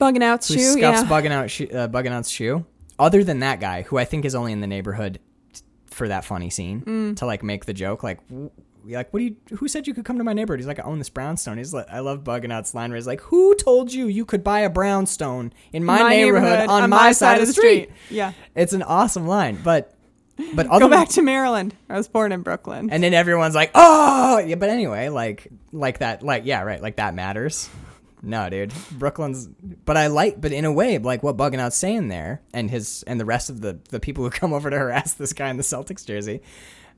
bugging out who shoe. scuffs Yeah. bugging out uh, bugging out's shoe. Other than that guy, who I think is only in the neighborhood for that funny scene Mm. to like make the joke, like. Like what do you? Who said you could come to my neighborhood? He's like, I own this brownstone. He's like, I love bugging out's line where he's like, Who told you you could buy a brownstone in my, neighborhood, on, my, side, of the street? Yeah. It's an awesome line, but but (laughs) Go back to Maryland. I was born in Brooklyn. and then everyone's like, oh, yeah. But anyway, like, like that, like, yeah, right, like that matters. No, dude, Brooklyn's. But I like, but in a way, like what Bugging Out's saying there, and his and the rest of the the people who come over to harass this guy in the Celtics jersey,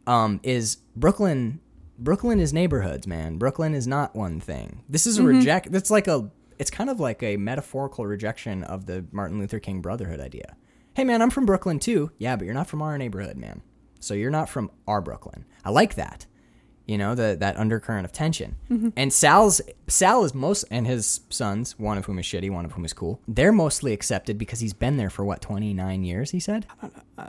um, is Brooklyn. Brooklyn is neighborhoods, man. Brooklyn is not one thing. This is a reject. That's like a. It's kind of like a metaphorical rejection of the Martin Luther King Brotherhood idea. Hey, man, I'm from Brooklyn too. Yeah, but you're not from our neighborhood, man. So you're not from our Brooklyn. I like that. You know, the that undercurrent of tension. And Sal's Sal is most and his sons, one of whom is shitty, one of whom is cool. They're mostly accepted because he's been there for what, 29 years, he said? uh,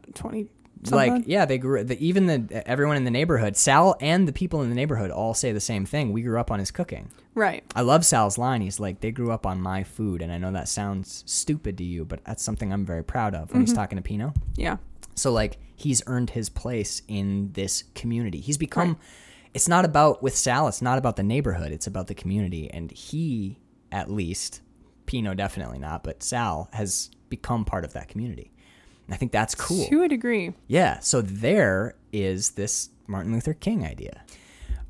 Like yeah they grew the, even the everyone in the neighborhood sal and the people in the neighborhood all say the same thing. We grew up on his cooking. Right. i love sal's line. He's like they grew up on my food and i know that sounds stupid to you but that's something i'm very proud of when he's mm-hmm. talking to pino. Yeah. so like he's earned his place in this community. He's become it's not about with sal it's not about the neighborhood it's about the community and he at least pino definitely not but sal has become part of that community I think that's cool. To a degree. Yeah, so there is this Martin Luther King idea.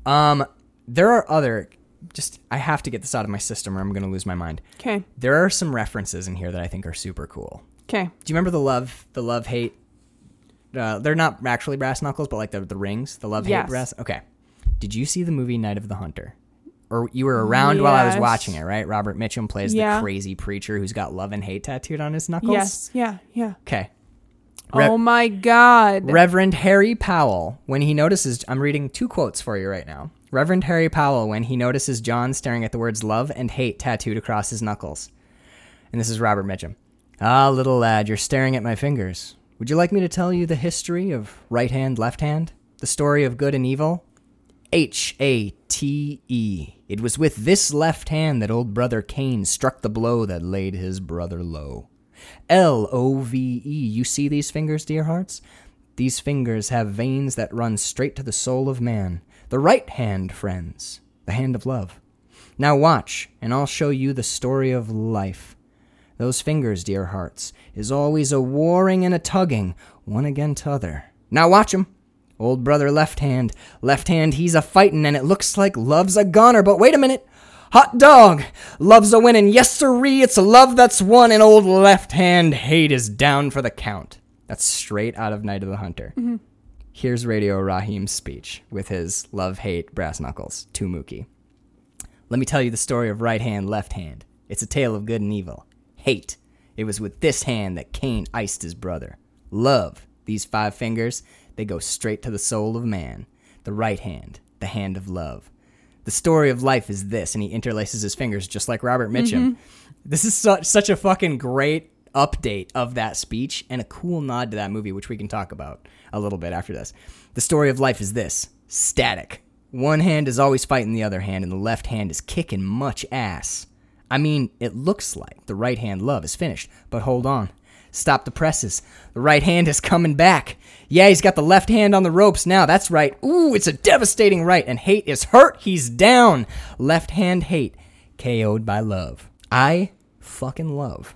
Um, there are other. Just I have to get this out of my system, or I'm going to lose my mind. Okay. There are some references in here that I think are super cool. Okay. Do you remember the love, the love hate? Uh, they're not actually brass knuckles, but like the the rings, the love hate Yes. brass. Okay. Did you see the movie Night of the Hunter? Or you were around while I was watching it, right? Robert Mitchum plays Yeah. the crazy preacher who's got love and hate tattooed on his knuckles. Yes. Yeah. Yeah. Okay. Re- oh my God. Reverend Harry Powell, when he notices, I'm reading two quotes for you right now. Reverend Harry Powell, when he notices John staring at the words love and hate tattooed across his knuckles. And this is Robert Mitchum. Ah, little lad, you're staring at my fingers. Would you like me to tell you the history of right hand, left hand? The story of good and evil? H A T E. It was with this left hand that old brother Cain struck the blow that laid his brother low. L O V E. You see these fingers, dear hearts? These fingers have veins that run straight to the soul of man. The right hand, friends, the hand of love. Now watch, and I'll show you the story of life. Those fingers, dear hearts, is always a warring and a tugging, one again t'other. Now watch 'em. Old brother left hand, left hand, he's a fightin', and it looks like love's a goner, but wait a minute. Hot dog! Love's a winnin', yes sirree, it's a love that's won, and old left hand hate is down for the count. That's straight out of Night of the Hunter. Mm-hmm. Here's Radio Rahim's speech with his love hate brass knuckles to Mookie. Let me tell you the story of right hand, left hand. It's a tale of good and evil. Hate. It was with this hand that Cain iced his brother. Love. These five fingers, they go straight to the soul of man. The right hand, the hand of love. The story of life is this, and he interlaces his fingers just like Robert Mitchum. Mm-hmm. This is such such a fucking great update of that speech and a cool nod to that movie, which we can talk about a little bit after this. The story of life is this static. One hand is always fighting the other hand, and the left hand is kicking much ass. I mean, it looks like the right hand love is finished, but hold on. Stop the presses. The right hand is coming back. Yeah, he's got the left hand on the ropes now. That's right. Ooh, it's a devastating right, and hate is hurt. He's down. Left hand hate, KO'd by love. I fucking love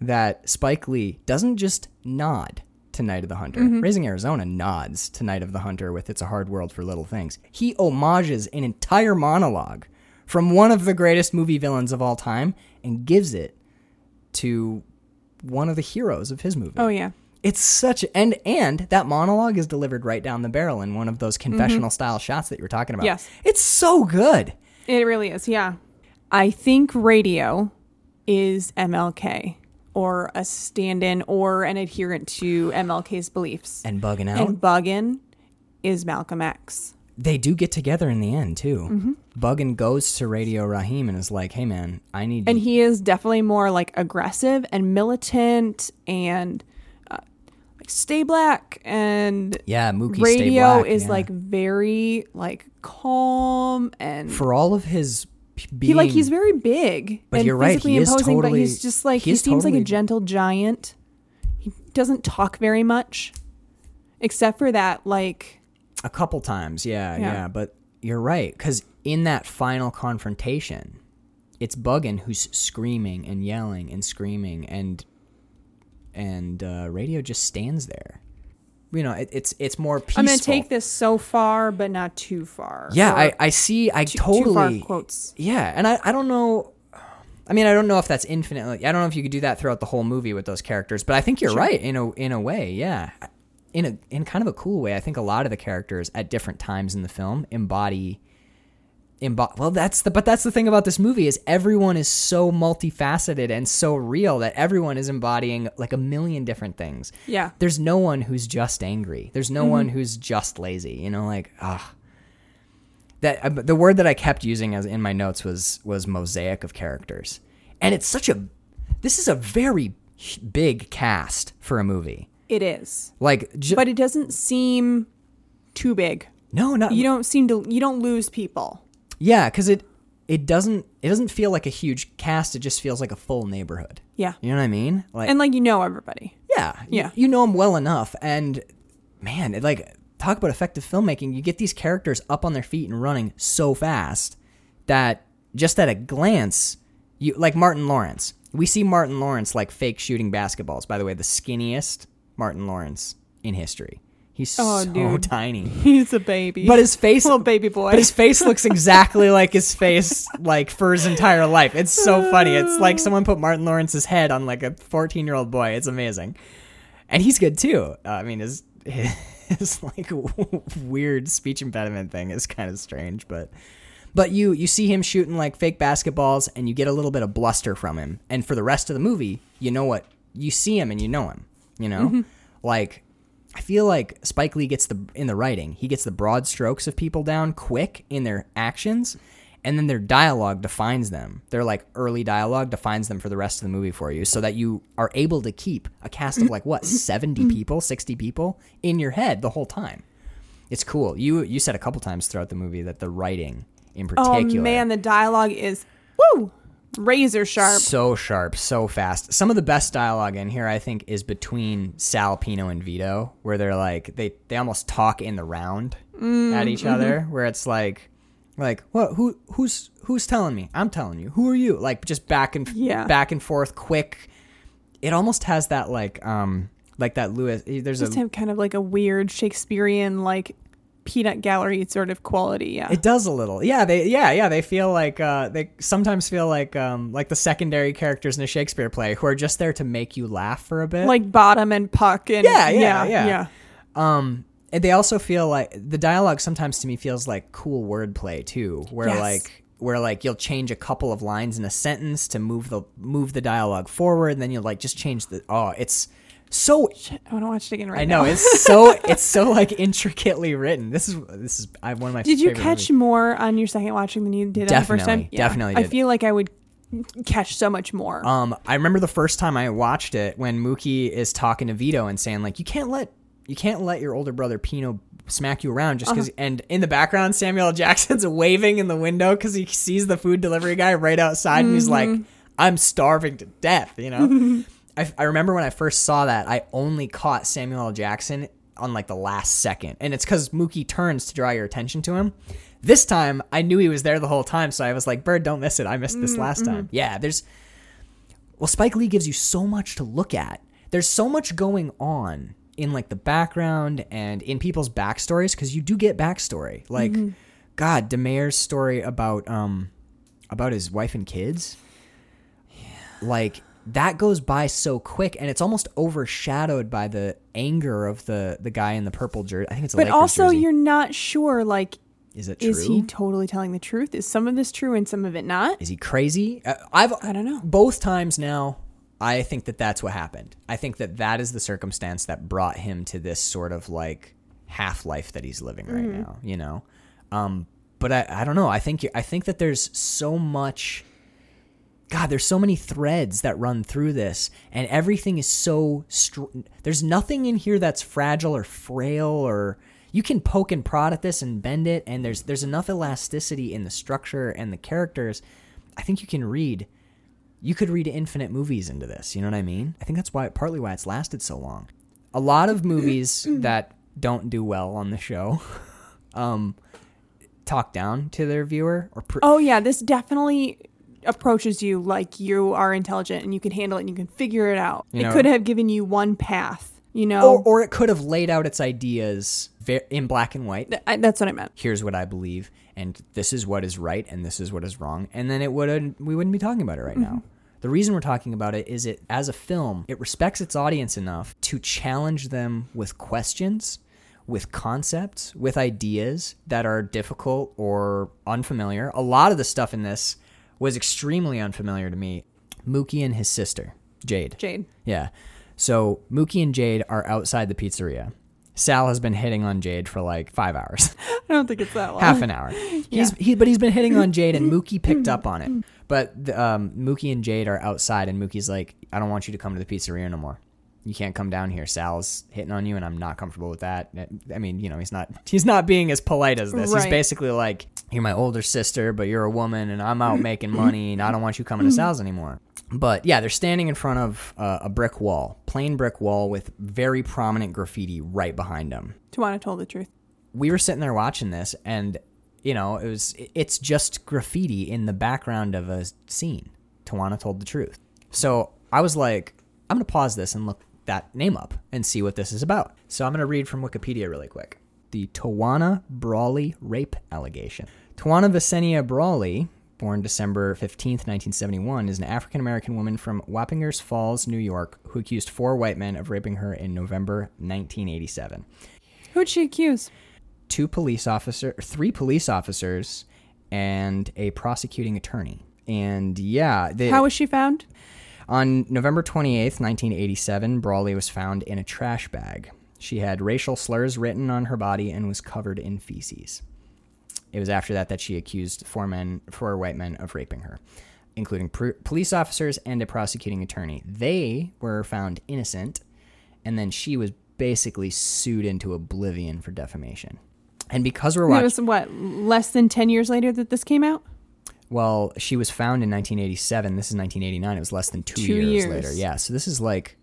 that Spike Lee doesn't just nod to Night of the Hunter. Mm-hmm. Raising Arizona nods to Night of the Hunter with It's a Hard World for Little Things. He homages an entire monologue from one of the greatest movie villains of all time and gives it to one of the heroes of his movie. Oh yeah. It's such and and that monologue is delivered right down the barrel in one of those confessional style shots that you were talking about. Yes. It's so good. It really is. Yeah. I think radio is MLK or a stand-in or an adherent to MLK's beliefs. And bugging out. And Buggin is Malcolm X. they do get together in the end too. Mm-hmm. Buggin goes to Radio Rahim and is like, "Hey man, I need And you." he is definitely more like aggressive and militant and uh, like stay black and yeah, Mookie Stay radio Black, is yeah. like very like calm and for all of his being he like he's very big But and you're right, physically he is imposing, but he's just like he he, seems like a gentle giant. He doesn't talk very much, except for that like a couple times, yeah, yeah, Yeah. but you're right cuz in that final confrontation, it's Buggin who's screaming and yelling and screaming and and uh, Radio just stands there. You know, it, it's it's more peaceful. I'm gonna take this so far, but not too far. Yeah, Or I, I see. I too, totally too quotes. Yeah, and I, I don't know. I mean, I don't know if that's infinitely. I don't know if you could do that throughout the whole movie with those characters, but I think you're right in a in a way. Yeah, in a in kind of a cool way. I think a lot of the characters at different times in the film embody. Well, that's the but that's the thing about this movie is everyone is so multifaceted and so real that everyone is embodying like a million different things. Yeah. There's no one who's just angry. There's no one who's just lazy. You know, like ah that uh, the word that I kept using as in my notes was was mosaic of characters, and it's such a this is a very big cast for a movie. It is, Like, ju- but it doesn't seem too big. no, not You don't seem to. You don't lose people. Yeah, because it it doesn't it doesn't feel like a huge cast. It just feels like a full neighborhood. Yeah, You know what I mean? Like, and like you know everybody. yeah, you- Yeah. you, know them well enough, and man, it, like talk about effective filmmaking. You get these characters up on their feet and running so fast that just at a glance, you like Martin Lawrence. We see Martin Lawrence like fake shooting basketballs. By the way, the skinniest Martin Lawrence in history. He's Oh, so dude. (laughs) tiny. He's a baby. But his face (laughs) little baby boy. But his face looks (laughs) exactly like his face like for his entire life. It's so funny. It's like someone put Martin Lawrence's head on like a 14-year-old boy. It's amazing. And he's good too. Uh, I mean his his like weird speech impediment thing is kind of strange, but but you you see him shooting like fake basketballs and you get a little bit of bluster from him. And for the rest of the movie, you know what? You see him and you know him, you know? Like I feel like Spike Lee gets the in the writing, he gets the broad strokes of people down quick in their actions, and then their dialogue defines them. Their like early dialogue defines them for the rest of the movie for you, so that you are able to keep a cast of like what (clears throat) seventy people, sixty people in your head the whole time. It's cool. You you said a couple times throughout the movie that the writing in particular. oh particular man, the dialogue is woo razor sharp. so sharp, so fast. Some of the best dialogue in here, I think, is between Sal, Pino, and Vito, where they're like they they almost talk in the round at each other, where it's like like what who who's who's telling me? I'm telling you. Who are you? Like just back and Yeah. back and forth, quick. It almost has that like um like that Lewis. There's Just a have kind of like a weird Shakespearean like peanut gallery sort of quality. Yeah. It does a little. Yeah, they yeah, yeah, they feel like uh they sometimes feel like um like the secondary characters in a Shakespeare play who are just there to make you laugh for a bit. like bottom and puck and Yeah, yeah, yeah, yeah. um and they also feel like the dialogue sometimes to me feels like cool wordplay too, where Yes. like where like you'll change a couple of lines in a sentence to move the move the dialogue forward, and then you'll like just change the oh, it's so Shit, I want to watch it again right I know now. it's so (laughs) it's so like intricately written. This is this is I one of my Did you catch movies. more on your second watching than you did on the first time? Definitely, definitely I feel like I would catch so much more. Um, I remember the first time I watched it when Mookie is talking to Vito and saying like, "You can't let you can't let your older brother Pino smack you around just because." And in the background, Samuel Jackson's (laughs) waving in the window because he sees the food delivery guy right outside, and he's like, "I'm starving to death," you know. (laughs) I, I remember when I first saw that, I only caught Samuel L. Jackson on like the last second, and it's because Mookie turns to draw your attention to him. This time, I knew he was there the whole time, so I was like, "Bird, don't miss it. I missed this mm, last mm-hmm. time." Yeah, there's well, Spike Lee gives you so much to look at. There's so much going on in like the background and in people's backstories because you do get backstory. Like, mm-hmm. God, Da Mayor's story about um about his wife and kids. Yeah. Like that goes by so quick, and it's almost overshadowed by the anger of the the guy in the purple jersey. I think it's a but Lakers also, jersey. you're not sure. Like, is it true? is he totally telling the truth? Is some of this true and some of it not? Is he crazy? Uh, I've I don't know. both times now. I think that that's what happened. I think that that is the circumstance that brought him to this sort of like half life that he's living right Mm-hmm. now. You know, um, but I, I don't know. I think I think that there's so much. God, there's so many threads that run through this, and everything is so. Str- there's nothing in here that's fragile or frail, or you can poke and prod at this and bend it, and there's there's enough elasticity in the structure and the characters. I think you can read. You could read infinite movies into this. You know what I mean? I think that's why partly why it's lasted so long. A lot of movies (clears throat) that don't do well on the show, (laughs) um, talk down to their viewer or. Pr- Oh yeah, this definitely approaches you like you are intelligent and you can handle it and you can figure it out. You it know- could have given you one path. You know, or, or it could have laid out its ideas ve- in black and white. I, that's what I meant. Here's what I believe, and this is what is right, and this is what is wrong, and then it wouldn't. We wouldn't be talking about it right now. Mm-hmm. The reason we're talking about it is it as a film, it respects its audience enough to challenge them with questions, with concepts, with ideas that are difficult or unfamiliar. A lot of the stuff in this was extremely unfamiliar to me. Mookie and his sister, Jade. Jade. Yeah. So Mookie and Jade are outside the pizzeria. Sal has been hitting on Jade for like five hours, (laughs) I don't think it's that long. half an hour. (laughs) He's he, but he's been hitting on Jade, and Mookie picked up on it. But the, um, Mookie and Jade are outside, and Mookie's like, "I don't want you to come to the pizzeria no more. You can't come down here. Sal's hitting on you, and I'm not comfortable with that." I mean, you know, he's not (laughs) he's not being as polite as this. He's basically like, "You're my older sister, but you're a woman, and I'm out making money, and I don't want you coming to Sal's anymore." But yeah, they're standing in front of uh, a brick wall, plain brick wall with very prominent graffiti right behind them. Tawana told the truth. We were sitting there watching this, and you know, it was it's just graffiti in the background of a scene. Tawana told the truth. So I was like, I'm gonna pause this and look that name up and see what this is about. So I'm going to read from Wikipedia really quick. The Tawana Brawley rape allegation. Tawana Vicenia Brawley, born December 15th, 1971, is an African American woman from Wappingers Falls, New York, who accused four white men of raping her in November 1987 Who'd she accuse? two police officer, three police officers, and a prosecuting attorney. And yeah, they, How was she found? on November 28th, 1987, Brawley was found in a trash bag. She had racial slurs written on her body and was covered in feces. It was after that that she accused four men, four white men, of raping her, including pr- police officers and a prosecuting attorney. They were found innocent, and then she was basically sued into oblivion for defamation. And because we're watching, It was what less than ten years later that this came out. well, she was found in 1987. This is 1989. It was less than two, Two years, years. later. Yeah. So this is like,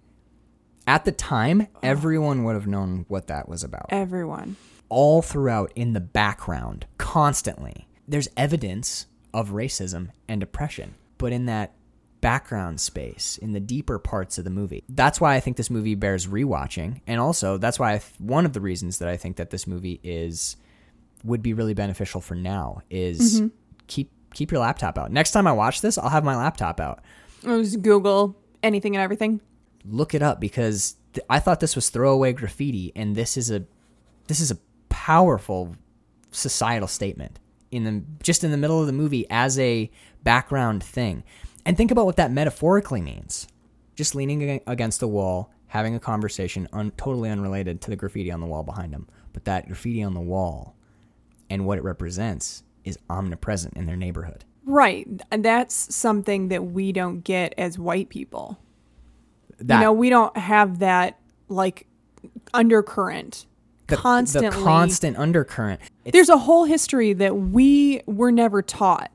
at the time, everyone would have known what that was about. Everyone. All throughout, in the background, constantly, there's evidence of racism and oppression. But in that background space, in the deeper parts of the movie, that's why I think this movie bears rewatching. And also, that's why I th- one of the reasons that I think that this movie is would be really beneficial for now is mm-hmm. keep keep your laptop out. Next time I watch this, I'll have my laptop out. It was Google anything and everything. Look it up because th- I thought this was throwaway graffiti, and this is a this is a powerful societal statement in the just in the middle of the movie as a background thing. And think about what that metaphorically means. Just leaning against the wall, having a conversation, un- totally unrelated to the graffiti on the wall behind them. But that graffiti on the wall and what it represents is omnipresent in their neighborhood. Right. And that's something that we don't get as white people. That, you know, we don't have that like undercurrent the, constantly. the constant undercurrent. It's, There's a whole history that we were never taught.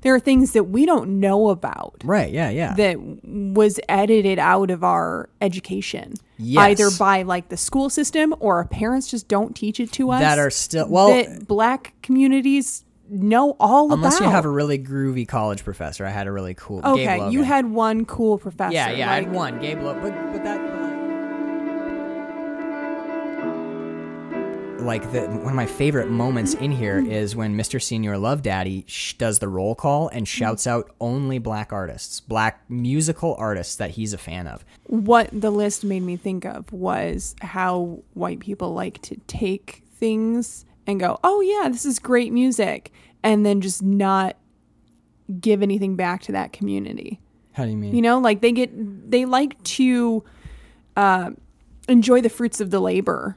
There are things that we don't know about right, yeah, yeah. that was edited out of our education. Yes. Either by like the school system or our parents just don't teach it to us. That are still- well- that black communities know all about. Unless about. you have a really groovy college professor. I had a really cool. Okay, you had one cool professor. Yeah, yeah, I had one. Gabe Logan. But, but that. Like the, one of my favorite moments in here is when Mr. Senior Love Daddy sh- does the roll call and shouts out only black artists, black musical artists that he's a fan of. What the list made me think of was how white people like to take things and go, "Oh yeah, this is great music," and then just not give anything back to that community. How do you mean? You know, like they get they like to uh, enjoy the fruits of the labor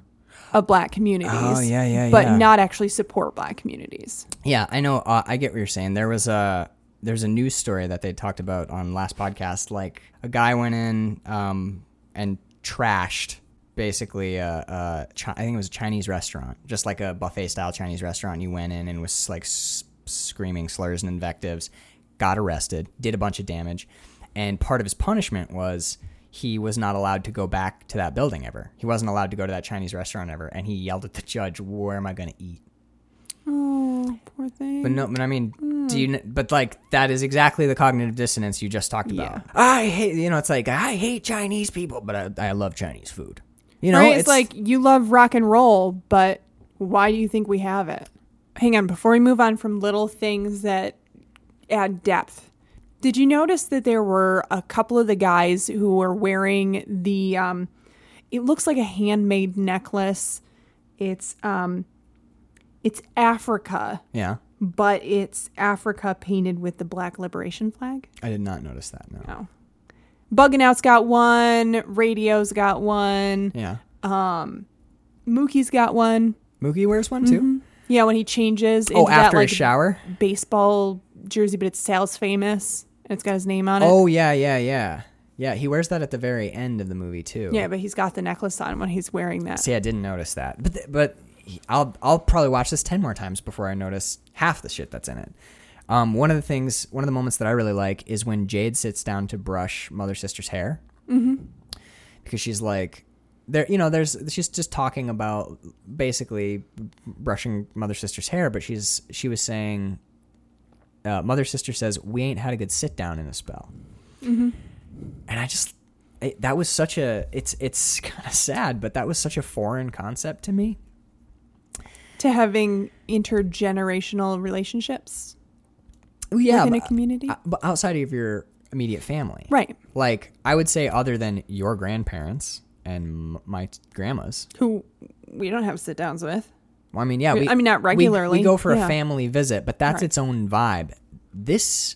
of black communities. Oh, yeah, yeah, But yeah. not actually support black communities. Yeah, I know. Uh, I get what you're saying. There was a there's a news story that they talked about on last podcast. Like a guy went in um, and trashed basically a, a Chi- I think it was a Chinese restaurant, just like a buffet style Chinese restaurant. You went in and was like s- screaming slurs and invectives. Got arrested, did a bunch of damage, and part of his punishment was he was not allowed to go back to that building ever. He wasn't allowed to go to that Chinese restaurant ever, and he yelled at the judge, "Where am I going to eat?" Oh, poor thing. But no, but I mean, do you? But like that is exactly the cognitive dissonance you just talked about. Yeah. I hate, you know, it's like I hate Chinese people, but I, I love Chinese food. You know, right? It's, like you love rock and roll, but why do you think we have it? Hang on, before we move on from little things that add depth, did you notice that there were a couple of the guys who were wearing the? Um, it looks like a handmade necklace. It's um, it's Africa, yeah. but it's Africa painted with the Black Liberation flag. I did not notice that. No. Oh. Bugging Out's got one. Radio's got one. Yeah. Um, Mookie's got one. Mookie wears one too. Yeah, when he changes into Oh, that after like his shower. baseball jersey, but it's sales famous it's got his name on it. Oh yeah, yeah, yeah, yeah. He wears that at the very end of the movie too. yeah, but he's got the necklace on when he's wearing that. See, I didn't notice that, but th- but he- I'll I'll probably watch this ten more times before I notice half the shit that's in it. Um, one of the things, one of the moments that I really like is when Jade sits down to brush Mother Sister's hair, mm-hmm. because she's like, there, you know, there's she's just talking about basically brushing Mother Sister's hair, but she's she was saying, uh, Mother Sister says we ain't had a good sit down in a spell, and I just it, that was such a it's it's (laughs) kind of sad, but that was such a foreign concept to me. To having intergenerational relationships yeah, within a community. uh, but outside of your immediate family, right. Like I would say, other than your grandparents and my grandmas. Who we don't have sit downs with. I mean, yeah, we, I mean, not we- regularly, We, go for yeah. a family visit, but that's Right. its own vibe. This,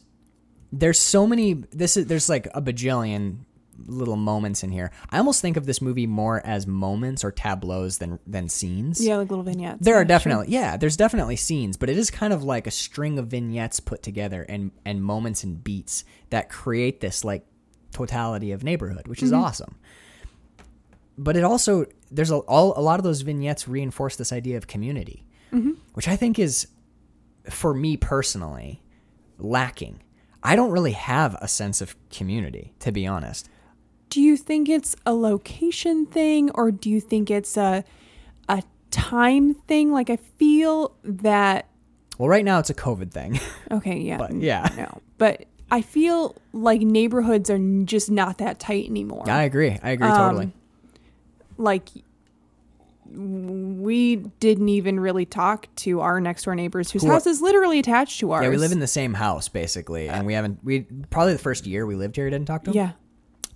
there's so many. This is there's like a bajillion little moments in here. I almost think of this movie more as moments or tableaus than than scenes. Yeah, like little vignettes. There are sure. definitely yeah, there's definitely scenes, but it is kind of like a string of vignettes put together and and moments and beats that create this like totality of neighborhood, which is mm-hmm. awesome. But it also there's a all a lot of those vignettes reinforce this idea of community, which I think is for me personally lacking. I don't really have a sense of community, to be honest. Do you think it's a location thing or do you think it's a a time thing? Like I feel that Well, right now it's a COVID thing. (laughs) okay, yeah. But, yeah. No. But I feel like neighborhoods are just not that tight anymore. I agree. I agree Um, totally. Like we didn't even really talk to our next door neighbors whose Who are- house is literally attached to ours. Yeah, we live in the same house basically, and we haven't. We probably the first year we lived here we didn't talk to them. Yeah.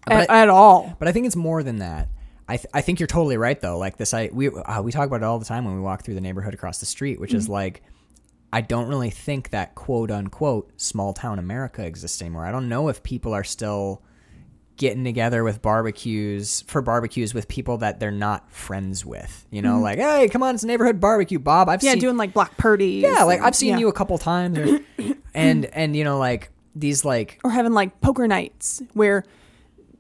But At, I- at all. but I think it's more than that. I th- I think you're totally right though. Like this, I we uh, we talk about it all the time when we walk through the neighborhood across the street, which Mm-hmm. is like. I don't really think that quote unquote small town America exists anymore. I don't know if people are still getting together with barbecues for barbecues with people that they're not friends with. You know, like, hey, come on, it's a neighborhood barbecue, Bob. I've Mm-hmm. Yeah, seen doing like block parties. yeah, like I've seen yeah. you a couple times, or, (coughs) and and you know, like these like or having like poker nights where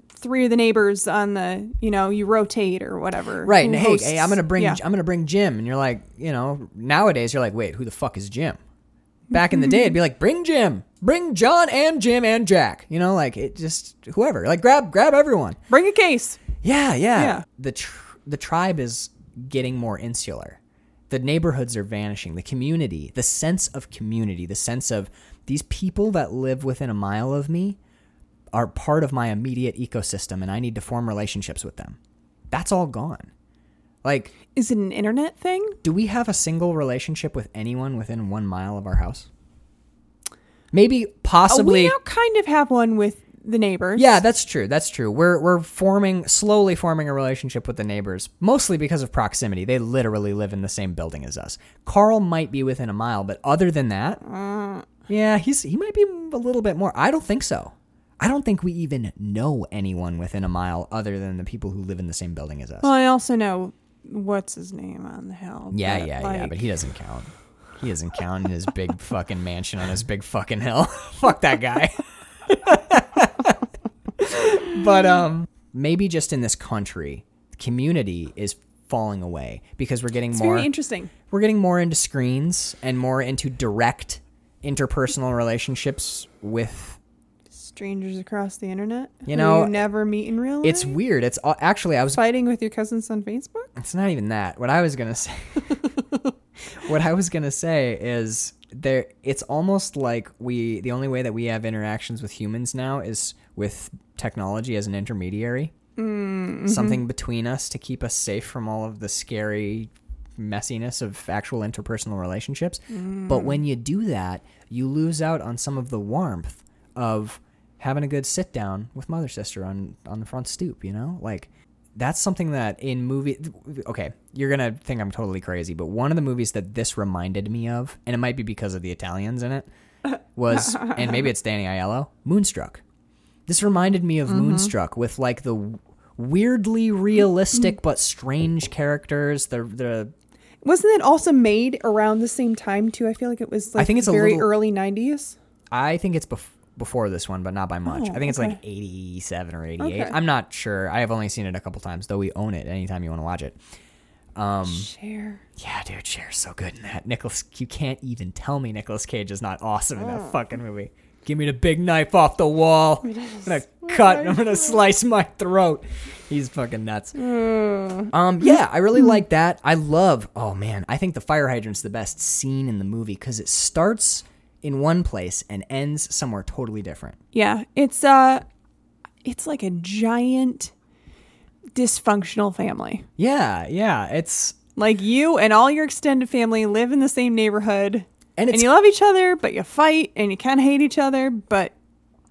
three of the neighbors on the you know you rotate or whatever right. And hey, hey, I'm gonna bring yeah. I'm gonna bring Jim, and you're like, you know, nowadays you're like, wait, who the fuck is Jim? Back in the day, it'd be mm-hmm. like, bring Jim, bring John and Jim and Jack. You know, like it just whoever, like grab grab everyone. bring a case Yeah, yeah. Yeah. The tr- the tribe is getting more insular. The neighborhoods are vanishing. The community, the sense of community, the sense of these people that live within a mile of me are part of my immediate ecosystem and I need to form relationships with them. That's all gone. Like, is it an internet thing do we have a single relationship with anyone within one mile of our house? Maybe, Oh, possibly. we now kind of have one with the neighbors Yeah, that's true. That's true. We're we're forming slowly forming a relationship with the neighbors, mostly because of proximity. They literally live in the same building as us. Carl might be within a mile, but other than that, mm. yeah, he's he might be a little bit more. I don't think so. I don't think we even know anyone within a mile other than the people who live in the same building as us. well i also know what's his name on the hill yeah, but, yeah, yeah, but he doesn't count. He doesn't (laughs) count in his big fucking mansion on his big fucking hill. (laughs) Fuck that guy. (laughs) but um maybe just in this country, community is falling away because we're getting it's more interesting we're getting more into screens and more into direct interpersonal relationships with strangers across the internet You know, you never meet in real life it's weird. It's actually I was fighting with your cousins on facebook It's not even that. What I was gonna say. (laughs) what I was gonna say is there. It's almost like we. The only way that we have interactions with humans now is with technology as an intermediary. Mm, mm-hmm. Something between us to keep us safe from all of the scary messiness of actual interpersonal relationships. But when mm. you do that, you lose out on some of the warmth of having a good sit down with mother sister on on the front stoop. You know, like that's something that in movie okay you're gonna think i'm totally crazy but one of the movies that this reminded me of and it might be because of the italians in it (laughs) was and maybe it's danny aiello moonstruck. This reminded me of mm-hmm. moonstruck with like the weirdly realistic but strange characters the the wasn't it also made around the same time too? I feel like it was like I think it's very little- early 90s I think it's bef- before this one, but not by much. Oh, I think it's okay. like 87 or 88. Okay. I'm not sure. I have only seen it a couple times, though we own it anytime you want to watch it. Um, Cher yeah, dude, Cher's so good in that. Nicolas, you can't even tell me Nicolas Cage is not awesome in Oh. that fucking movie. Give me the big knife off the wall. I'm gonna cut. I'm gonna slice my throat. He's fucking nuts. Um, yeah, I really like that. I love. Oh man, I think the fire hydrant's the best scene in the movie because it starts in one place and ends somewhere totally different. Yeah, it's uh it's like a giant dysfunctional family. Yeah, yeah. It's Like you and all your extended family live in the same neighborhood and and you love each other, but you fight and you kind of hate each other, but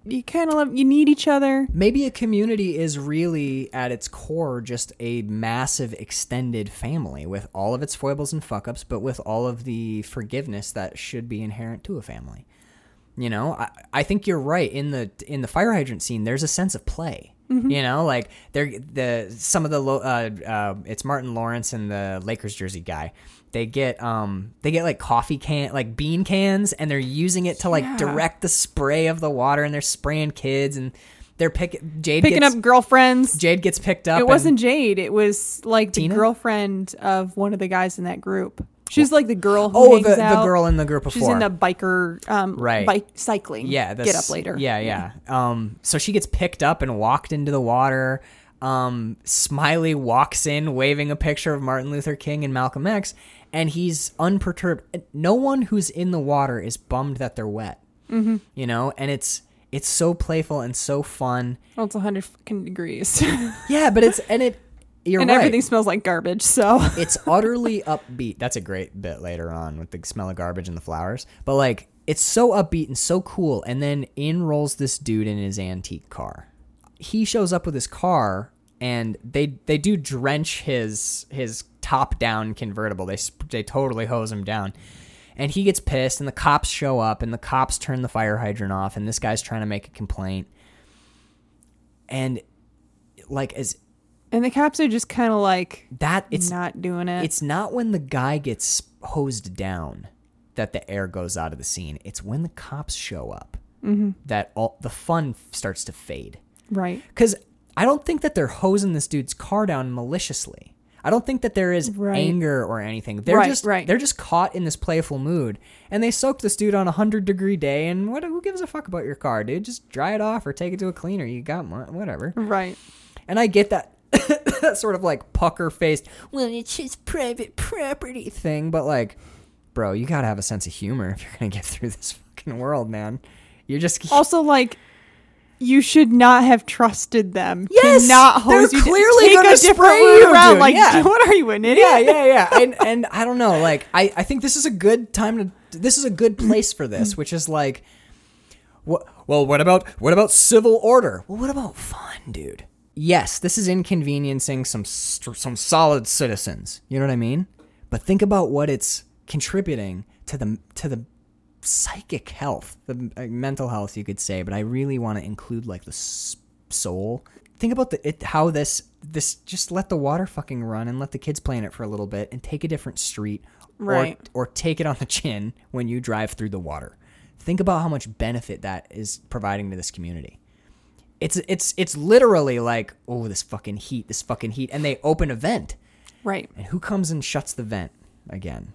you kind of love you need each other. maybe a community is really at its core just a massive extended family with all of its foibles and fuck ups, but with all of the forgiveness that should be inherent to a family. You know, I, I think you're right. In the in the fire hydrant scene, there's a sense of play. You know, like they're the some of the lo- uh, uh, it's Martin Lawrence and the Lakers jersey guy. They get um they get like coffee can like bean cans and they're using it to like Yeah. direct the spray of the water and they're spraying kids and they're pick Jade Picking gets, up girlfriends. Jade gets picked up. It wasn't Jade. It was like Tina? the girlfriend of one of the guys in that group. She's like the girl who oh the, the girl in the group before. She's in the biker, um, Right. Bike cycling. yeah the get up later. Yeah, yeah. Um, so she gets picked up and walked into the water. Um, Smiley walks in waving a picture of Martin Luther King and Malcolm X, and he's unperturbed. No one who's in the water is bummed that they're wet. Mm-hmm. You know, and it's it's so playful and so fun. Well, it's 100 fucking degrees, (laughs) Yeah, but it's and it. You're and right. everything smells like garbage. So (laughs) it's utterly upbeat. That's a great bit later on with the smell of garbage and the flowers. But like, it's so upbeat and so cool. And then in rolls this dude in his antique car. He shows up with his car, and they they do drench his his top down convertible. They they totally hose him down. And he gets pissed, and the cops show up, and the cops turn the fire hydrant off, and this guy's trying to make a complaint. And like as and the cops are just kind of like that, it's not doing it. it's not when the guy gets hosed down that the air goes out of the scene. It's when the cops show up mm-hmm. that all the fun starts to fade. right. Because I don't think that they're hosing this dude's car down maliciously. I don't think that there is Right. anger or anything. They're Right, just right. they're just caught in this playful mood, and they soak this dude on a hundred degree day. And what? Who gives a fuck about your car, dude? Just dry it off or take it to a cleaner. You got mo- whatever. Right. And I get that (coughs) that sort of like pucker faced, well, it's his private property thing, but like, bro, you gotta have a sense of humor if you're gonna get through this fucking world, man. You're just Also, like, you should not have trusted them Yes! to not They're you. clearly take a different spray route you, around. dude. Like, Yeah. (laughs) what are you, an idiot? yeah, yeah, yeah. (laughs) And and I don't know, like I I think this is a good time to this is a good place for this, (laughs) which is like, what? Well, what about what about civil order? Well, what about fun, dude? Yes, this is inconveniencing some some solid citizens. You know what I mean? But think about what it's contributing to the to the psychic health, the uh, mental health, you could say. But I really want to include like the s- soul. Think about the it, how this this just let the water fucking run and let the kids play in it for a little bit and take a different street, Right. Or, or take it on the (laughs) chin when you drive through the water. Think about how much benefit that is providing to this community. It's it's it's literally like oh this fucking heat, this fucking heat, and they open a vent, Right. and who comes and shuts the vent again?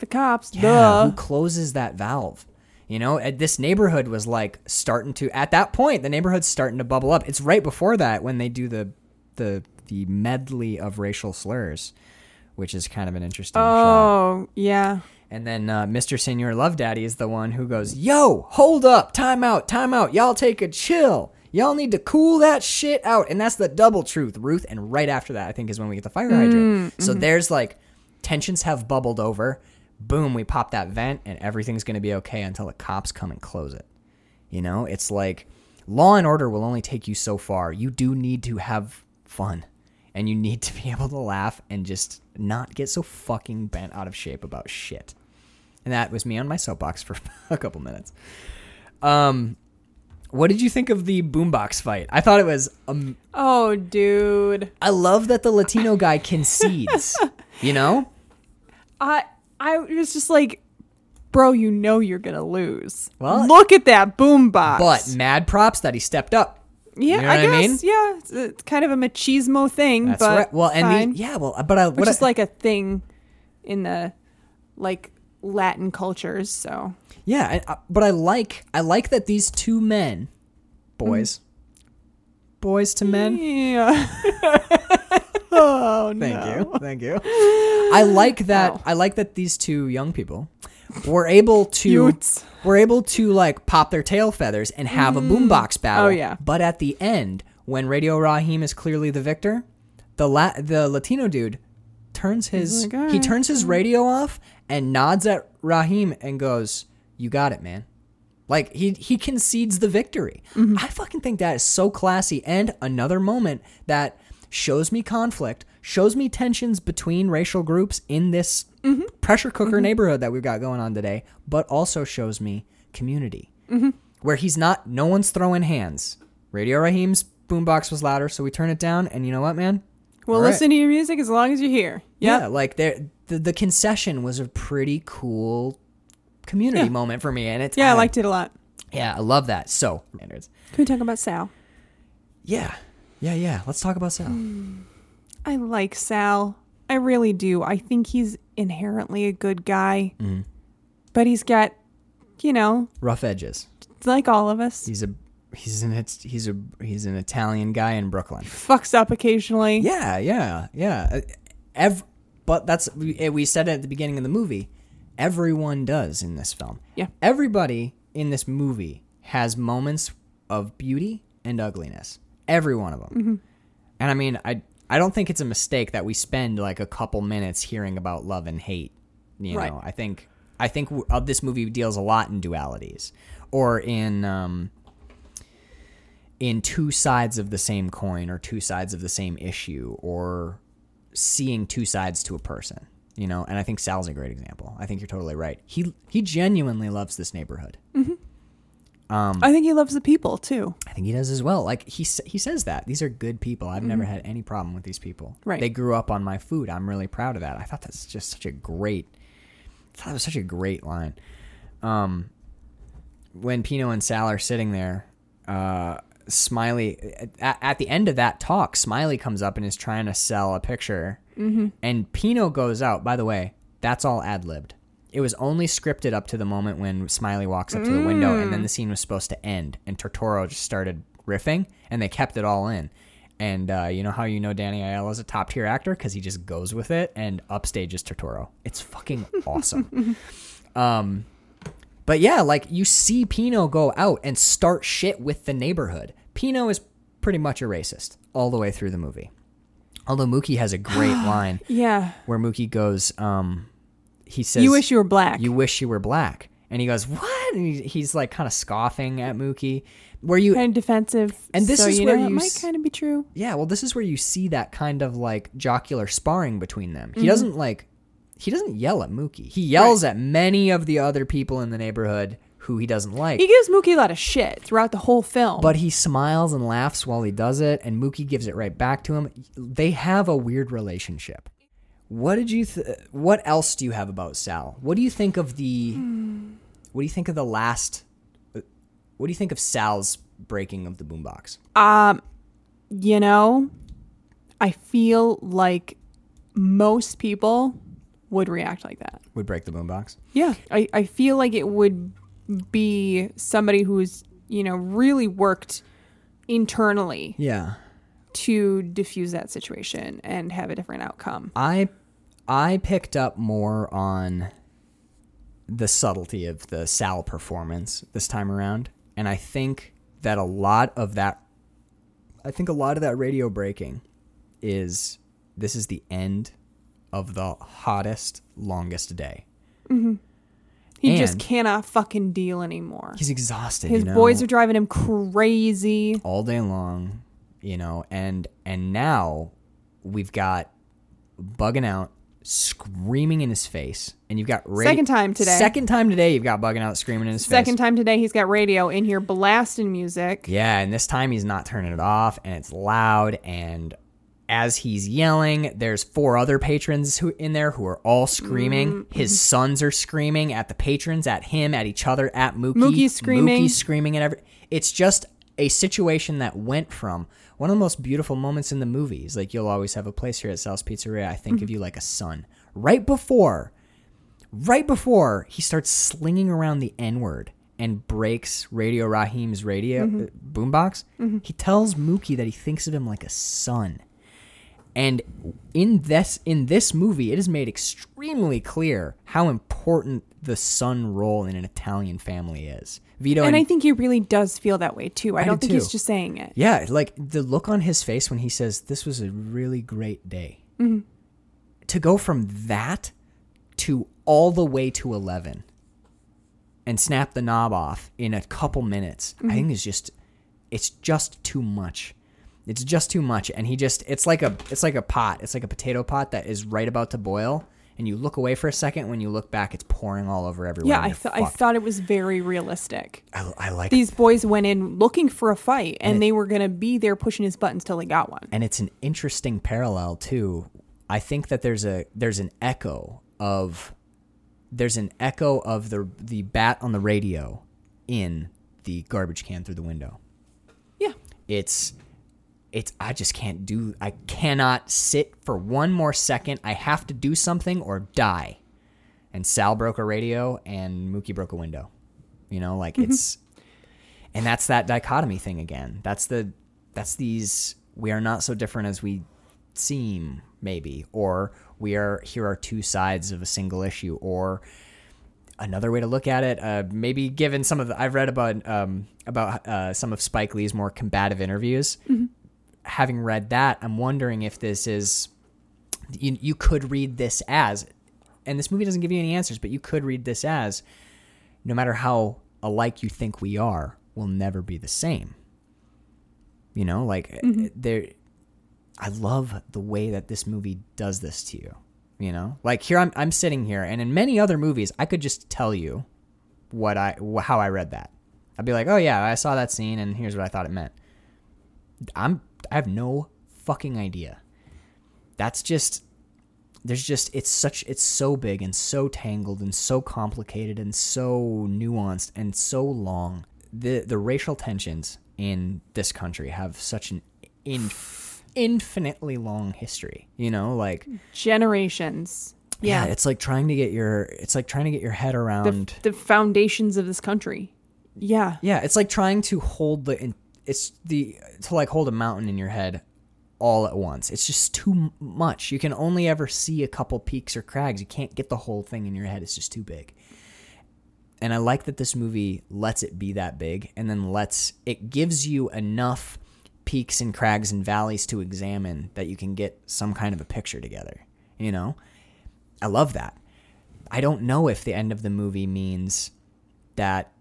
The cops. Yeah, Duh. who closes that valve? You know, this neighborhood was like starting to at that point. The neighborhood's starting to bubble up. It's right before that when they do the the the medley of racial slurs, which is kind of an interesting shot. Oh, yeah. And then uh, Mr. Senor Love Daddy is the one who goes, "Yo, hold up, time out, time out. Y'all take a chill. Y'all need to cool that shit out." And that's the double truth, Ruth. And right after that, I think is when we get the fire hydrant. So there's like tensions have bubbled over. Boom, we pop that vent, and everything's gonna be okay until the cops come and close it. You know, it's like law and order will only take you so far. You do need to have fun. And you need to be (laughs) able to laugh and just not get so fucking bent out of shape about shit. And that was me on my soapbox for (laughs) a couple minutes. Um, what did you think of the boombox fight? I thought it was. Um, Oh, dude. I love that the Latino guy concedes. you know, (laughs) I I was just like, bro, you know you're gonna lose. Well- look at that boombox. but mad props that he stepped up. yeah, you know I what I guess mean? yeah, it's, it's kind of a machismo thing. That's but right. Well, and the, yeah, well, but I, what which I, is like a thing in the like Latin cultures. So Yeah, I, but I like I like that these two men, boys, mm. boys to men. yeah. (laughs) (laughs) oh Thank no. you, thank you. I like that. Wow. I like that these two young people were able to were able to like pop their tail feathers and have a boombox battle. Oh, yeah. But at the end, when Radio Raheem is clearly the victor, the la- the Latino dude turns his like, he turns his radio off and nods at Raheem and goes, "You got it, man." Like he he concedes the victory. I fucking think that is so classy and another moment that shows me conflict, shows me tensions between racial groups in this pressure cooker mm-hmm. neighborhood that we've got going on today, but also shows me community. Mm-hmm. Where he's not no one's throwing hands. Radio Raheem's boombox was louder, so we turn it down and you know what, man? We'll All right. listen to your music as long as you're here. Yeah, like there the, the concession was a pretty cool community Yeah. moment for me and it's Yeah, I liked it a lot. Yeah, I love that. So, standards. Can we talk about Sal? Yeah. Yeah, yeah. Let's talk about Sal. I like Sal. I really do. I think he's inherently a good guy. Mm-hmm. But he's got, you know, Rough edges. like all of us, He's a he's an he's a he's an Italian guy in Brooklyn. fucks up occasionally. Yeah, yeah, yeah. Uh, Ev- but that's we, eh, we said it at the beginning of the movie. Everyone does in this film. Yeah. Everybody in this movie has moments of beauty and ugliness. Every one of them. Mm-hmm. And I mean, I I don't think it's a mistake that we spend like a couple minutes hearing about love and hate. You Right. know, I think I think of this movie deals a lot in dualities or in um in two sides of the same coin or two sides of the same issue or seeing two sides to a person you know and i think sal's a great example i think you're totally right he he genuinely loves this neighborhood I think he loves the people too. i think he does as well. Like he he says that. These are good people. I've never had any problem with these people. Right. they grew up on my food. I'm really proud of that. I thought that's just such a great I thought it was such a great line. Um when pino and sal are sitting there uh smiley at, at the end of that talk smiley comes up and is trying to sell a picture. And pino goes out by the way that's all ad-libbed it was only scripted up to the moment when smiley walks up to the window and then the scene was supposed to end and Turturro just started riffing and they kept it all in and uh, you know how you know Danny Aiello is a top tier actor because he just goes with it and upstages Turturro. It's fucking awesome. (laughs) um, but yeah, like you see Pino go out and start shit with the neighborhood. Pino is pretty much a racist all the way through the movie. Although Mookie has a great (gasps) line Yeah. where Mookie goes, um, he says, you wish you were black. you wish you were black," and he goes, "What?" And he, he's like kind of scoffing at Mookie. Where you kind of defensive. And this so, is you where know, you it might kind of be true. yeah, well, this is where you see that kind of like jocular sparring between them. Mm-hmm. He doesn't like, he doesn't yell at Mookie. He yells at many of the other people in the neighborhood who he doesn't like. He gives Mookie a lot of shit throughout the whole film. but he smiles and laughs while he does it, and Mookie gives it right back to him. They have a weird relationship. What did you? Th- what else do you have about Sal? What do you think of the? What do you think of the last? What do you think of Sal's breaking of the boombox? Um, you know, I feel like most people would react like that. Would break the boombox? Yeah. I, I feel like it would be somebody who's, you know, really worked internally Yeah. to diffuse that situation and have a different outcome. I I picked up more on the subtlety of the Sal performance this time around, and I think that a lot of that I think a lot of that radio breaking is this is the end of the hottest longest day. Mm-hmm. He just cannot fucking deal anymore. He's exhausted. His you know? boys are driving him crazy. all day long, you know, and and now we've got bugging out screaming in his face, and you've got radio- Second time today. Second time today, you've got bugging out screaming in his Second face. time today, he's got radio in here blasting music. Yeah, and this time he's not turning it off, and it's loud. And as he's yelling, there's four other patrons who in there who are all screaming. Mm-hmm. His sons are screaming at the patrons, at him, at each other, at Mookie. Mookie screaming. Mookie screaming at every. It's just a situation that went from one of the most beautiful moments in the movies. Like you'll always have a place here at Sal's Pizzeria. I think Mm-hmm. of you like a son. Right before right before he starts slinging around the N word and breaks Radio Raheem's radio uh, boombox, he tells Mookie that he thinks of him like a son. And in this in this movie, it is made extremely clear how important the son role in an Italian family is. Vito And and, I think he really does feel that way too. I, I don't do think he's just saying it. yeah, like the look on his face when he says this was a really great day. Mm-hmm. To go from that to all the way to 11 and snap the knob off in a couple minutes, I mm-hmm. think is just it's just too much. It's just too much and he just it's like a it's like a pot. It's like a potato pot that is right about to boil and you look away for a second when you look back it's pouring all over everywhere. Yeah, I, you're th- I thought it was very realistic. I, I like These boys went in looking for a fight, and they were going to be there pushing his buttons till they got one. and it's an interesting parallel too. I think that there's a there's an echo of there's an echo of the the bat on the radio in the garbage can through the window. Yeah. It's it's I just can't do I cannot sit for one more second. I have to do something or die. And Sal broke a radio and Mookie broke a window. You know, like it's and that's that dichotomy thing again. That's the that's these we are not so different as we seem maybe or we are here are two sides of a single issue or another way to look at it uh, maybe given some of the i've read about um, about uh, some of spike lee's more combative interviews having read that i'm wondering if this is you, you could read this as and this movie doesn't give you any answers but you could read this as no matter how alike you think we are we'll never be the same you know like mm-hmm. there I love the way that this movie does this to you. You know, like here I'm I'm sitting here, and in many other movies, I could just tell you what I how I read that. I'd be like, oh yeah, I saw that scene, and here's what I thought it meant. I'm I have no fucking idea. That's just there's just it's such it's so big and so tangled and so complicated and so nuanced and so long. The the racial tensions in this country have such an in, infinitely long history. You know, like Generations. yeah. Yeah. it's like trying to get your it's like trying to get your head the, around the foundations of this country. Yeah. Yeah, it's like trying to hold the it's the to like hold a mountain in your head all at once. It's just too much. You can only ever see a couple peaks or crags. You can't get the whole thing in your head. It's just too big. And I like that this movie lets it be that big and then lets it gives you enough peaks and crags and valleys to examine that you can get some kind of a picture together, you know? I love that. I don't know if the end of the movie means that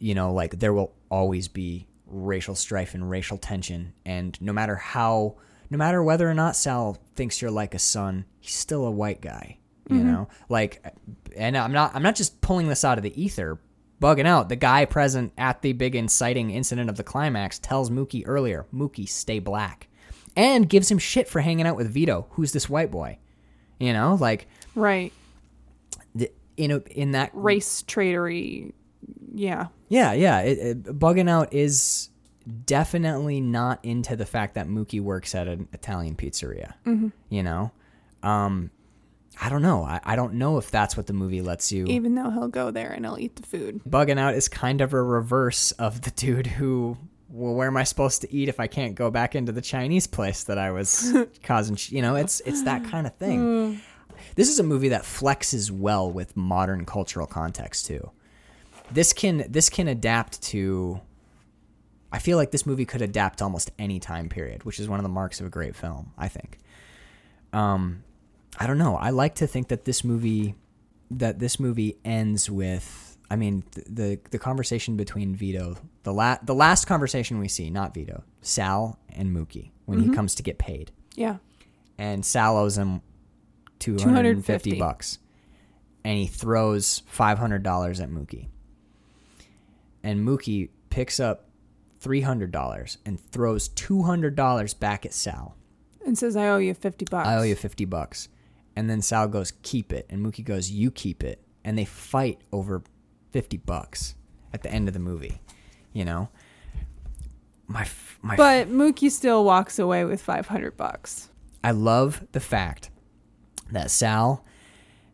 you know, like there will always be racial strife and racial tension. And no matter how, no matter whether or not Sal thinks you're like a son, he's still a white guy, you mm-hmm. know? Like, and I'm not, I'm not just pulling this out of the ether, bugging out. The guy present at the big inciting incident of the climax tells Mookie earlier, Mookie, stay black. And gives him shit for hanging out with Vito, who's this white boy. You know, like, Right. the, in, a, in that Race tradery. Yeah. Yeah, yeah. It, it, bugging out is definitely not into the fact that Mookie works at an Italian pizzeria. You know, um, I don't know. I, I don't know if that's what the movie lets you. Even though he'll go there and he'll eat the food. bugging out is kind of a reverse of the dude who. Well, where am I supposed to eat if I can't go back into the Chinese place that I was (laughs) causing? You know, it's it's that kind of thing. This is a movie that flexes well with modern cultural context too. This can this can adapt to. I feel like this movie could adapt to almost any time period, which is one of the marks of a great film. I think. Um, I don't know. I like to think that this movie, that this movie ends with. I mean, th- the the conversation between Vito, the la- the last conversation we see, not Vito, Sal and Mookie when he comes to get paid Yeah. and Sal owes him 250 $250. bucks. And he throws $500 at Mookie. And Mookie picks up $300 and throws $200 back at Sal. And says, I owe you 50 bucks. I owe you 50 bucks. And then Sal goes, "Keep it." And Mookie goes, "You keep it." And they fight over 50 bucks at the end of the movie, you know? My f- my But Mookie still walks away with 500 bucks. I love the fact that Sal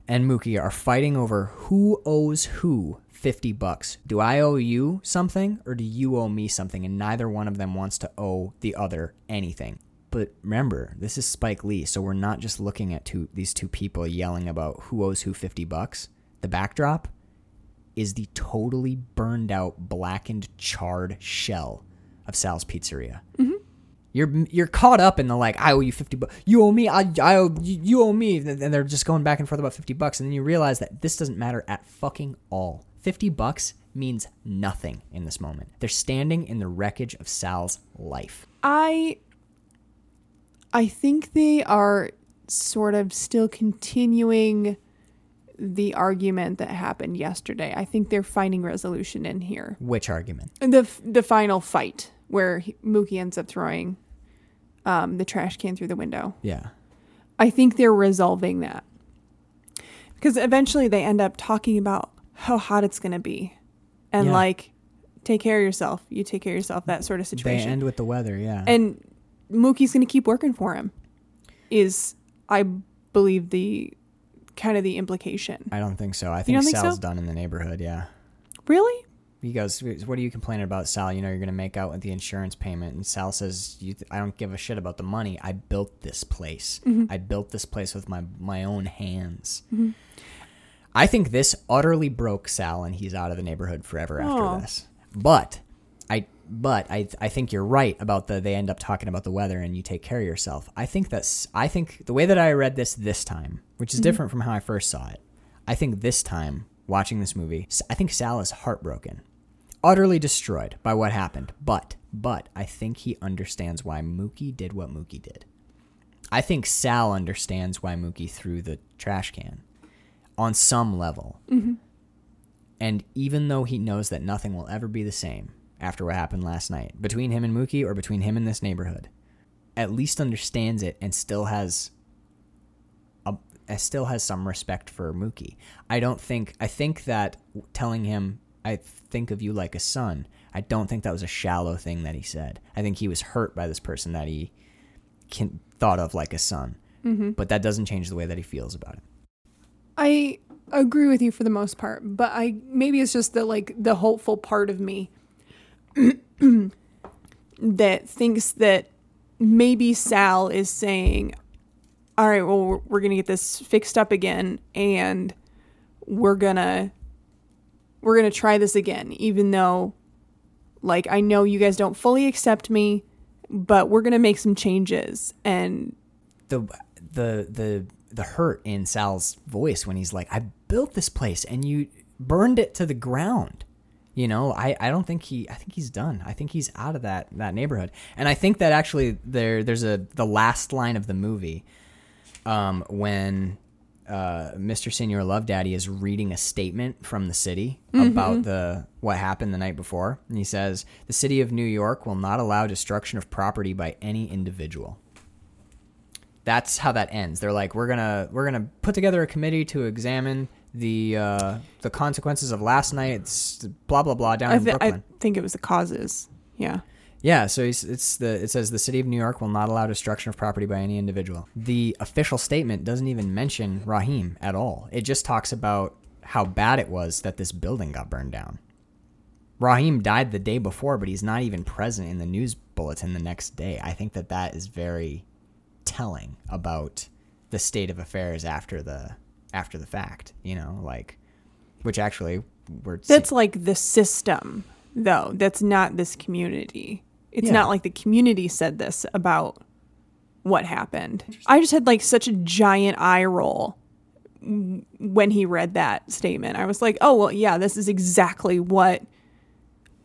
and Mookie are fighting over who owes who 50 bucks. Do I owe you something or do you owe me something? And neither one of them wants to owe the other anything. but remember, this is Spike Lee, so we're not just looking at two these two people yelling about who owes who 50 bucks. The backdrop is the totally burned out, blackened, charred shell of Sal's Pizzeria. Mm-hmm. You're you're caught up in the like I owe you 50 bucks. You owe me. I, I owe you, you owe me. And they're just going back and forth about 50 bucks and then you realize that this doesn't matter at fucking all. 50 bucks means nothing in this moment. They're standing in the wreckage of Sal's life. I I think they are sort of still continuing the argument that happened yesterday. I think they're finding resolution in here. Which argument? The the final fight where he, Mookie ends up throwing um, the trash can through the window. Yeah. I think they're resolving that. Because eventually they end up talking about how hot it's going to be and Yeah. like take care of yourself. You take care of yourself that sort of situation. They end with the weather, yeah. and Mookie's going to keep working for him. Is I believe the kind of the implication. I don't think so. I think don't think Sal's so? done in the neighborhood, yeah. Really? He goes, "What are you complaining about, Sal? You know you're going to make out with the insurance payment." And Sal says, you th- "I don't give a shit about the money. I built this place. Mm-hmm. I built this place with my my own hands." Mm-hmm. I think this utterly broke Sal, and he's out of the neighborhood forever after Aw. this. But I, but I, I think you're right about the. They end up talking about the weather, and you take care of yourself. I think that's. I think the way that I read this this time, which is mm-hmm. different from how I first saw it. I think this time watching this movie, S- I think Sal is heartbroken, utterly destroyed by what happened. But, but I think he understands why Mookie did what Mookie did. I think Sal understands why Mookie threw the trash can on some level. Mm-hmm. And even though he knows that nothing will ever be the same after what happened last night, between him and Mookie or between him and this neighborhood, at least understands it and still has a, still has some respect for Mookie. I don't think I think that telling him I think of you like a son. I don't think that was a shallow thing that he said. I think he was hurt by this person that he can, thought of like a son. Mm-hmm. But that doesn't change the way that he feels about it. I agree with you for the most part, but I maybe it's just the like the hopeful part of me (clears throat) that thinks that maybe Sal is saying, "All right, well, we're, we're gonna get this fixed up again, and we're gonna we're gonna try this again, even though, like, I know you guys don't fully accept me, but we're gonna make some changes." And the the the the hurt in Sal's voice when he's like, "I built this place and you burned it to the ground." You know, I, I don't think he I think he's done. I think he's out of that that neighborhood. And I think that actually there there's a the last line of the movie um when uh, Mr. Senor Love Daddy is reading a statement from the city about the what happened the night before, and he says, "The city of New York will not allow destruction of property by any individual." That's how that ends. They're like, we're gonna we're gonna put together a committee to examine the uh, the consequences of last night's blah blah blah down I, in th- I think it was the causes. Yeah. yeah, so he's, it's the it says the city of New York will not allow destruction of property by any individual. The official statement doesn't even mention Raheem at all. It just talks about how bad it was that this building got burned down. Raheem died the day before, but he's not even present in the news bulletin the next day. I think that that is very telling about the state of affairs after the after the fact. You know, like which actually we're That's like the system, though. That's not this community. It's Yeah. not like the community said this about what happened. I just had like such a giant eye roll when he read that statement. I was like, oh, well, yeah, this is exactly what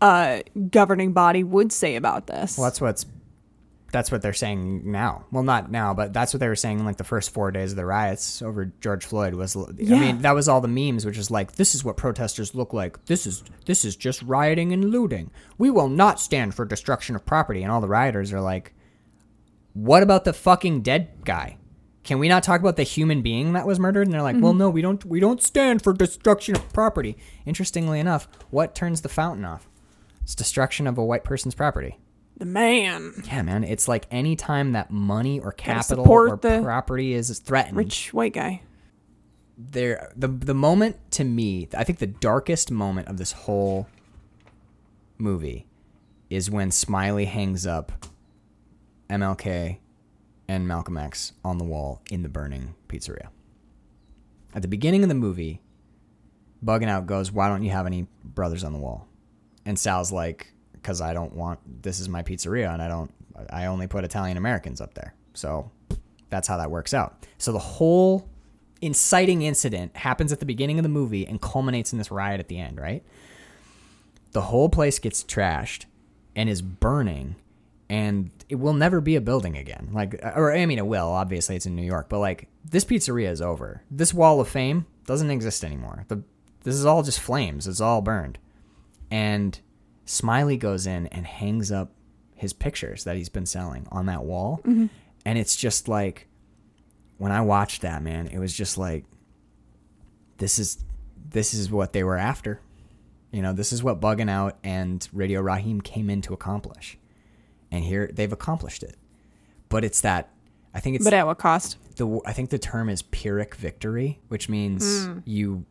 a governing body would say about this. Well, that's what's that's what they're saying now. Well, not now, but that's what they were saying like the first four days of the riots over George Floyd. Was I mean that was all the memes, which is like this is what protesters look like. This is this is just rioting and looting. We will not stand for destruction of property. And all the rioters are like, what about the fucking dead guy? Can we not talk about the human being that was murdered? And they're like, well, mm-hmm. no, we don't. We don't stand for destruction of property. Interestingly enough, what turns the fountain off? It's destruction of a white person's property. The man, Yeah, man. It's like any time that money or capital or the property is threatened, rich white guy. there the the moment to me, I think the darkest moment of this whole movie is when Smiley hangs up MLK and Malcolm X on the wall in the burning pizzeria. At the beginning of the movie, Bugging Out goes, Why don't you have any brothers on the wall? And Sal's like, Because I don't want, this is my pizzeria and I don't, I only put Italian Americans up there. So that's how that works out. So the whole inciting incident happens at the beginning of the movie and culminates in this riot at the end, right? The whole place gets trashed and is burning and it will never be a building again. Like or I mean it will, obviously it's in New York, but like this pizzeria is over. This wall of fame doesn't exist anymore. The this is all just flames. It's all burned. And Smiley goes in and hangs up his pictures that he's been selling on that wall. Mm-hmm. And it's just like when I watched that, man, it was just like this is this is what they were after. You know, this is what Bugging Out and Radio Raheem came in to accomplish. And here they've accomplished it. But it's that I think it's But at what cost? the I think the term is pyrrhic victory, which means mm. you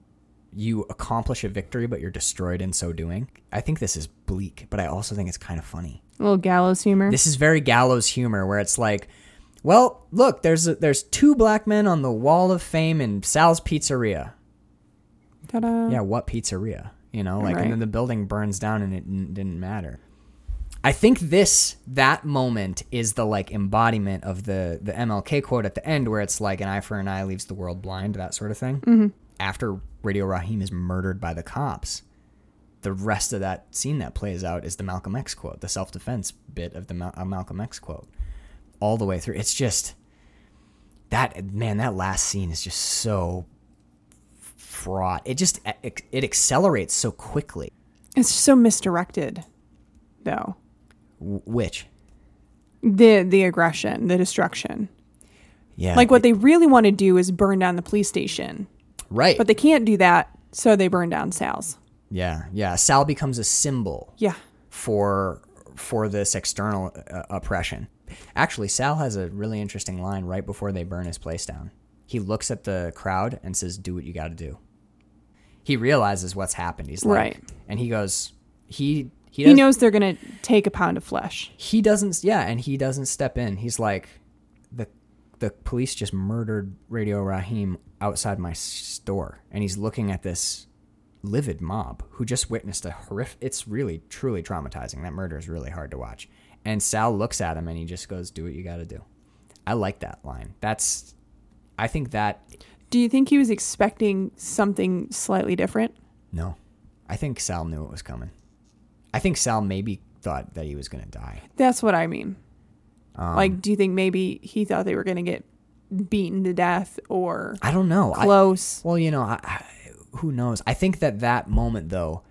you accomplish a victory but you're destroyed in so doing. I think this is bleak, but I also think it's kind of funny. A little gallows humor. This is very gallows humor where it's like, well, look, there's a, there's two black men on the wall of fame in Sal's Pizzeria. Ta-da. Yeah, what pizzeria? You know, like, Right. and then the building burns down and it n- didn't matter. I think this that moment is the like embodiment of the the MLK quote at the end, where it's like an eye for an eye leaves the world blind, that sort of thing. Mm-hmm. After Radio Raheem is murdered by the cops, the rest of that scene that plays out is the Malcolm X quote, the self defense bit of the Mal- uh, Malcolm X quote, all the way through. It's just that man. That last scene is just so fraught. It just it, it accelerates so quickly. It's so misdirected, though. W- Which, The the aggression, the destruction. yeah, Like what they really want to do is burn down the police station, right? but they can't do that, so they burn down Sal's. yeah, yeah. Sal becomes a symbol Yeah. for for this external uh, oppression. Actually, Sal has a really interesting line right before they burn his place down. He looks at the crowd and says, "Do what you got to do." He realizes what's happened. He's like, Right. and he goes, he he, He knows they're gonna take a pound of flesh. he doesn't yeah and he doesn't step in he's like the the police just murdered radio raheem outside my store and he's looking at this livid mob who just witnessed a horrific it's really truly traumatizing. That murder is really hard to watch. And sal looks at him and he just goes do what you got to do. I like that line. That's i think that Do you think he was expecting something slightly different? no. I think sal knew it was coming. I think sal maybe thought that he was going to die. That's what I mean. Um, like, do you think maybe he thought they were gonna get beaten to death or i don't know I- close? Well, you know, I, I, who knows? I think that that moment, though,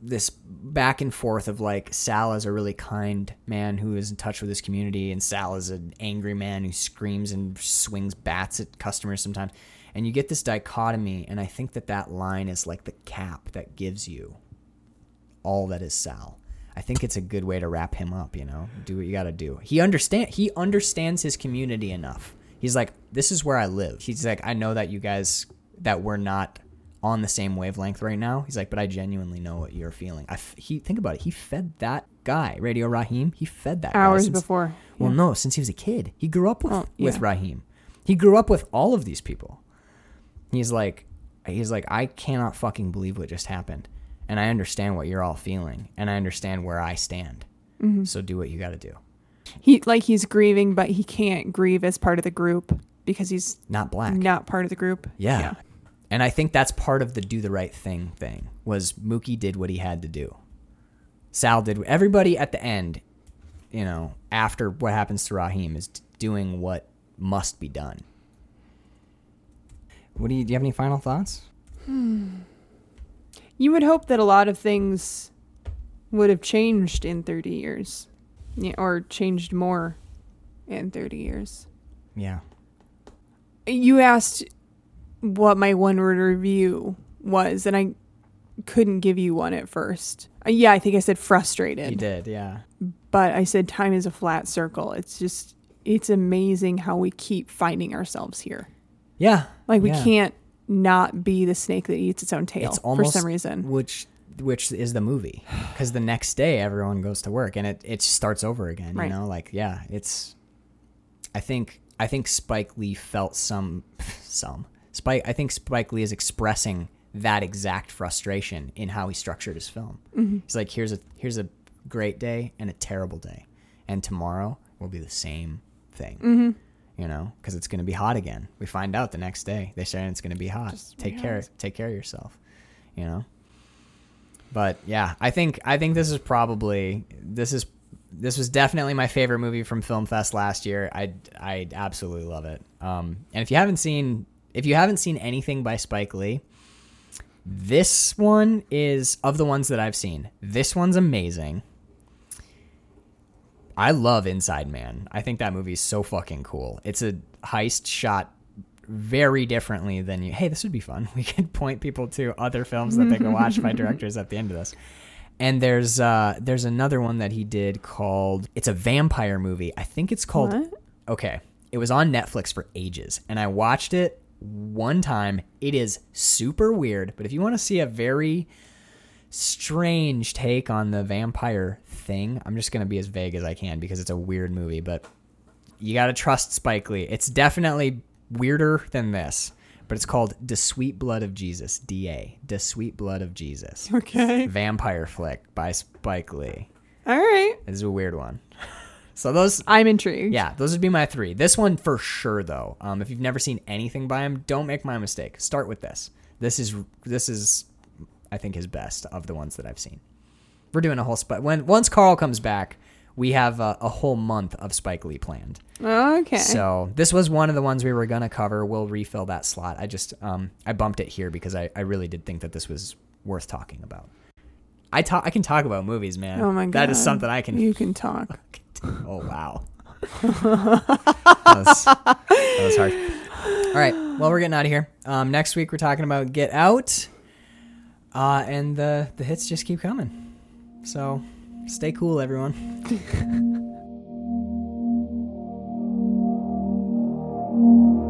this back and forth of like Sal is a really kind man who is in touch with his community, and Sal is an angry man who screams and swings bats at customers sometimes. And you get this dichotomy, and I think that that line is like the cap that gives you all that is Sal. I think it's a good way to wrap him up, you know. Do what you got to do. He understand he understands his community enough. He's like, this is where I live. He's like, I know that you guys that we're not on the same wavelength right now. He's like, but I genuinely know what you're feeling. I f- he think about it. He fed that guy, Radio Raheem. He fed that guy Hours since- before. Well, no, since he was a kid. He grew up with Oh, with yeah. Raheem. He grew up with all of these people. He's like he's like I cannot fucking believe what just happened. And I understand what you're all feeling and I understand where I stand. Mm-hmm. So do what you got to do. He like he's grieving, but he can't grieve as part of the group because he's Not black. not part of the group. Yeah. And I think that's part of the do the right thing thing was Mookie did what he had to do. Sal did everybody at the end, you know, after what happens to Raheem is doing what must be done. What do you do you have any final thoughts? Hmm. You would hope that a lot of things would have changed in 30 years yeah, or changed more in 30 years. Yeah. You asked what my one word review was, and I couldn't give you one at first. Uh, yeah, I think I said frustrated. He did, yeah. but I said time is a flat circle. It's just it's amazing how we keep finding ourselves here. Yeah. Like we yeah. can't not be the snake that eats its own tail almost for some reason. which which is the movie because the next day everyone goes to work and it, it starts over again Right. you know like yeah it's i think I think Spike Lee felt some (laughs) some Spike. I think Spike Lee is expressing that exact frustration in how he structured his film. He's like, here's a here's a great day and a terrible day, and tomorrow will be the same thing. You know, because it's going to be hot again. We find out the next day. They say it's going to be hot. take care. realize. Take care of yourself. You know. But yeah, I think I think this is probably this is this was definitely my favorite movie from Film Fest last year. I I absolutely love it. Um, and if you haven't seen if you haven't seen anything by Spike Lee, this one is of the ones that I've seen. This one's amazing. I love Inside Man. I think that movie is so fucking cool. It's a heist shot very differently than you. Hey, this would be fun. (laughs) We could point people to other films that they can watch by (laughs) directors at the end of this. And there's uh there's another one that he did called it's a vampire movie. I think it's called What? Okay. It was on Netflix for ages and I watched it one time. It is super weird, but if you want to see a very strange take on the vampire thing, I'm just going to be as vague as I can because it's a weird movie, but you got to trust Spike Lee. It's definitely weirder than this, but it's called The Sweet Blood of Jesus, DA. The Sweet Blood of Jesus. Okay. Vampire flick by Spike Lee. All right. This is a weird one. (laughs) So those I'm intrigued. yeah, those would be my three. This one for sure, though. Um, if you've never seen anything by him, don't make my mistake. Start with this. This is this is, I think, his best of the ones that I've seen. We're doing a whole spot. When once Carl comes back, we have a, a whole month of Spike Lee planned. Okay. So this was one of the ones we were gonna cover. We'll refill that slot. I just um I bumped it here because I, I really did think that this was worth talking about. I talk I can talk about movies, man. oh my god. That is something I can You can talk. (laughs) Oh wow. that, was, that was harsh. All right. Well, we're getting out of here. Um, next week we're talking about Get Out, uh, and the the hits just keep coming. So Stay cool, everyone. (laughs)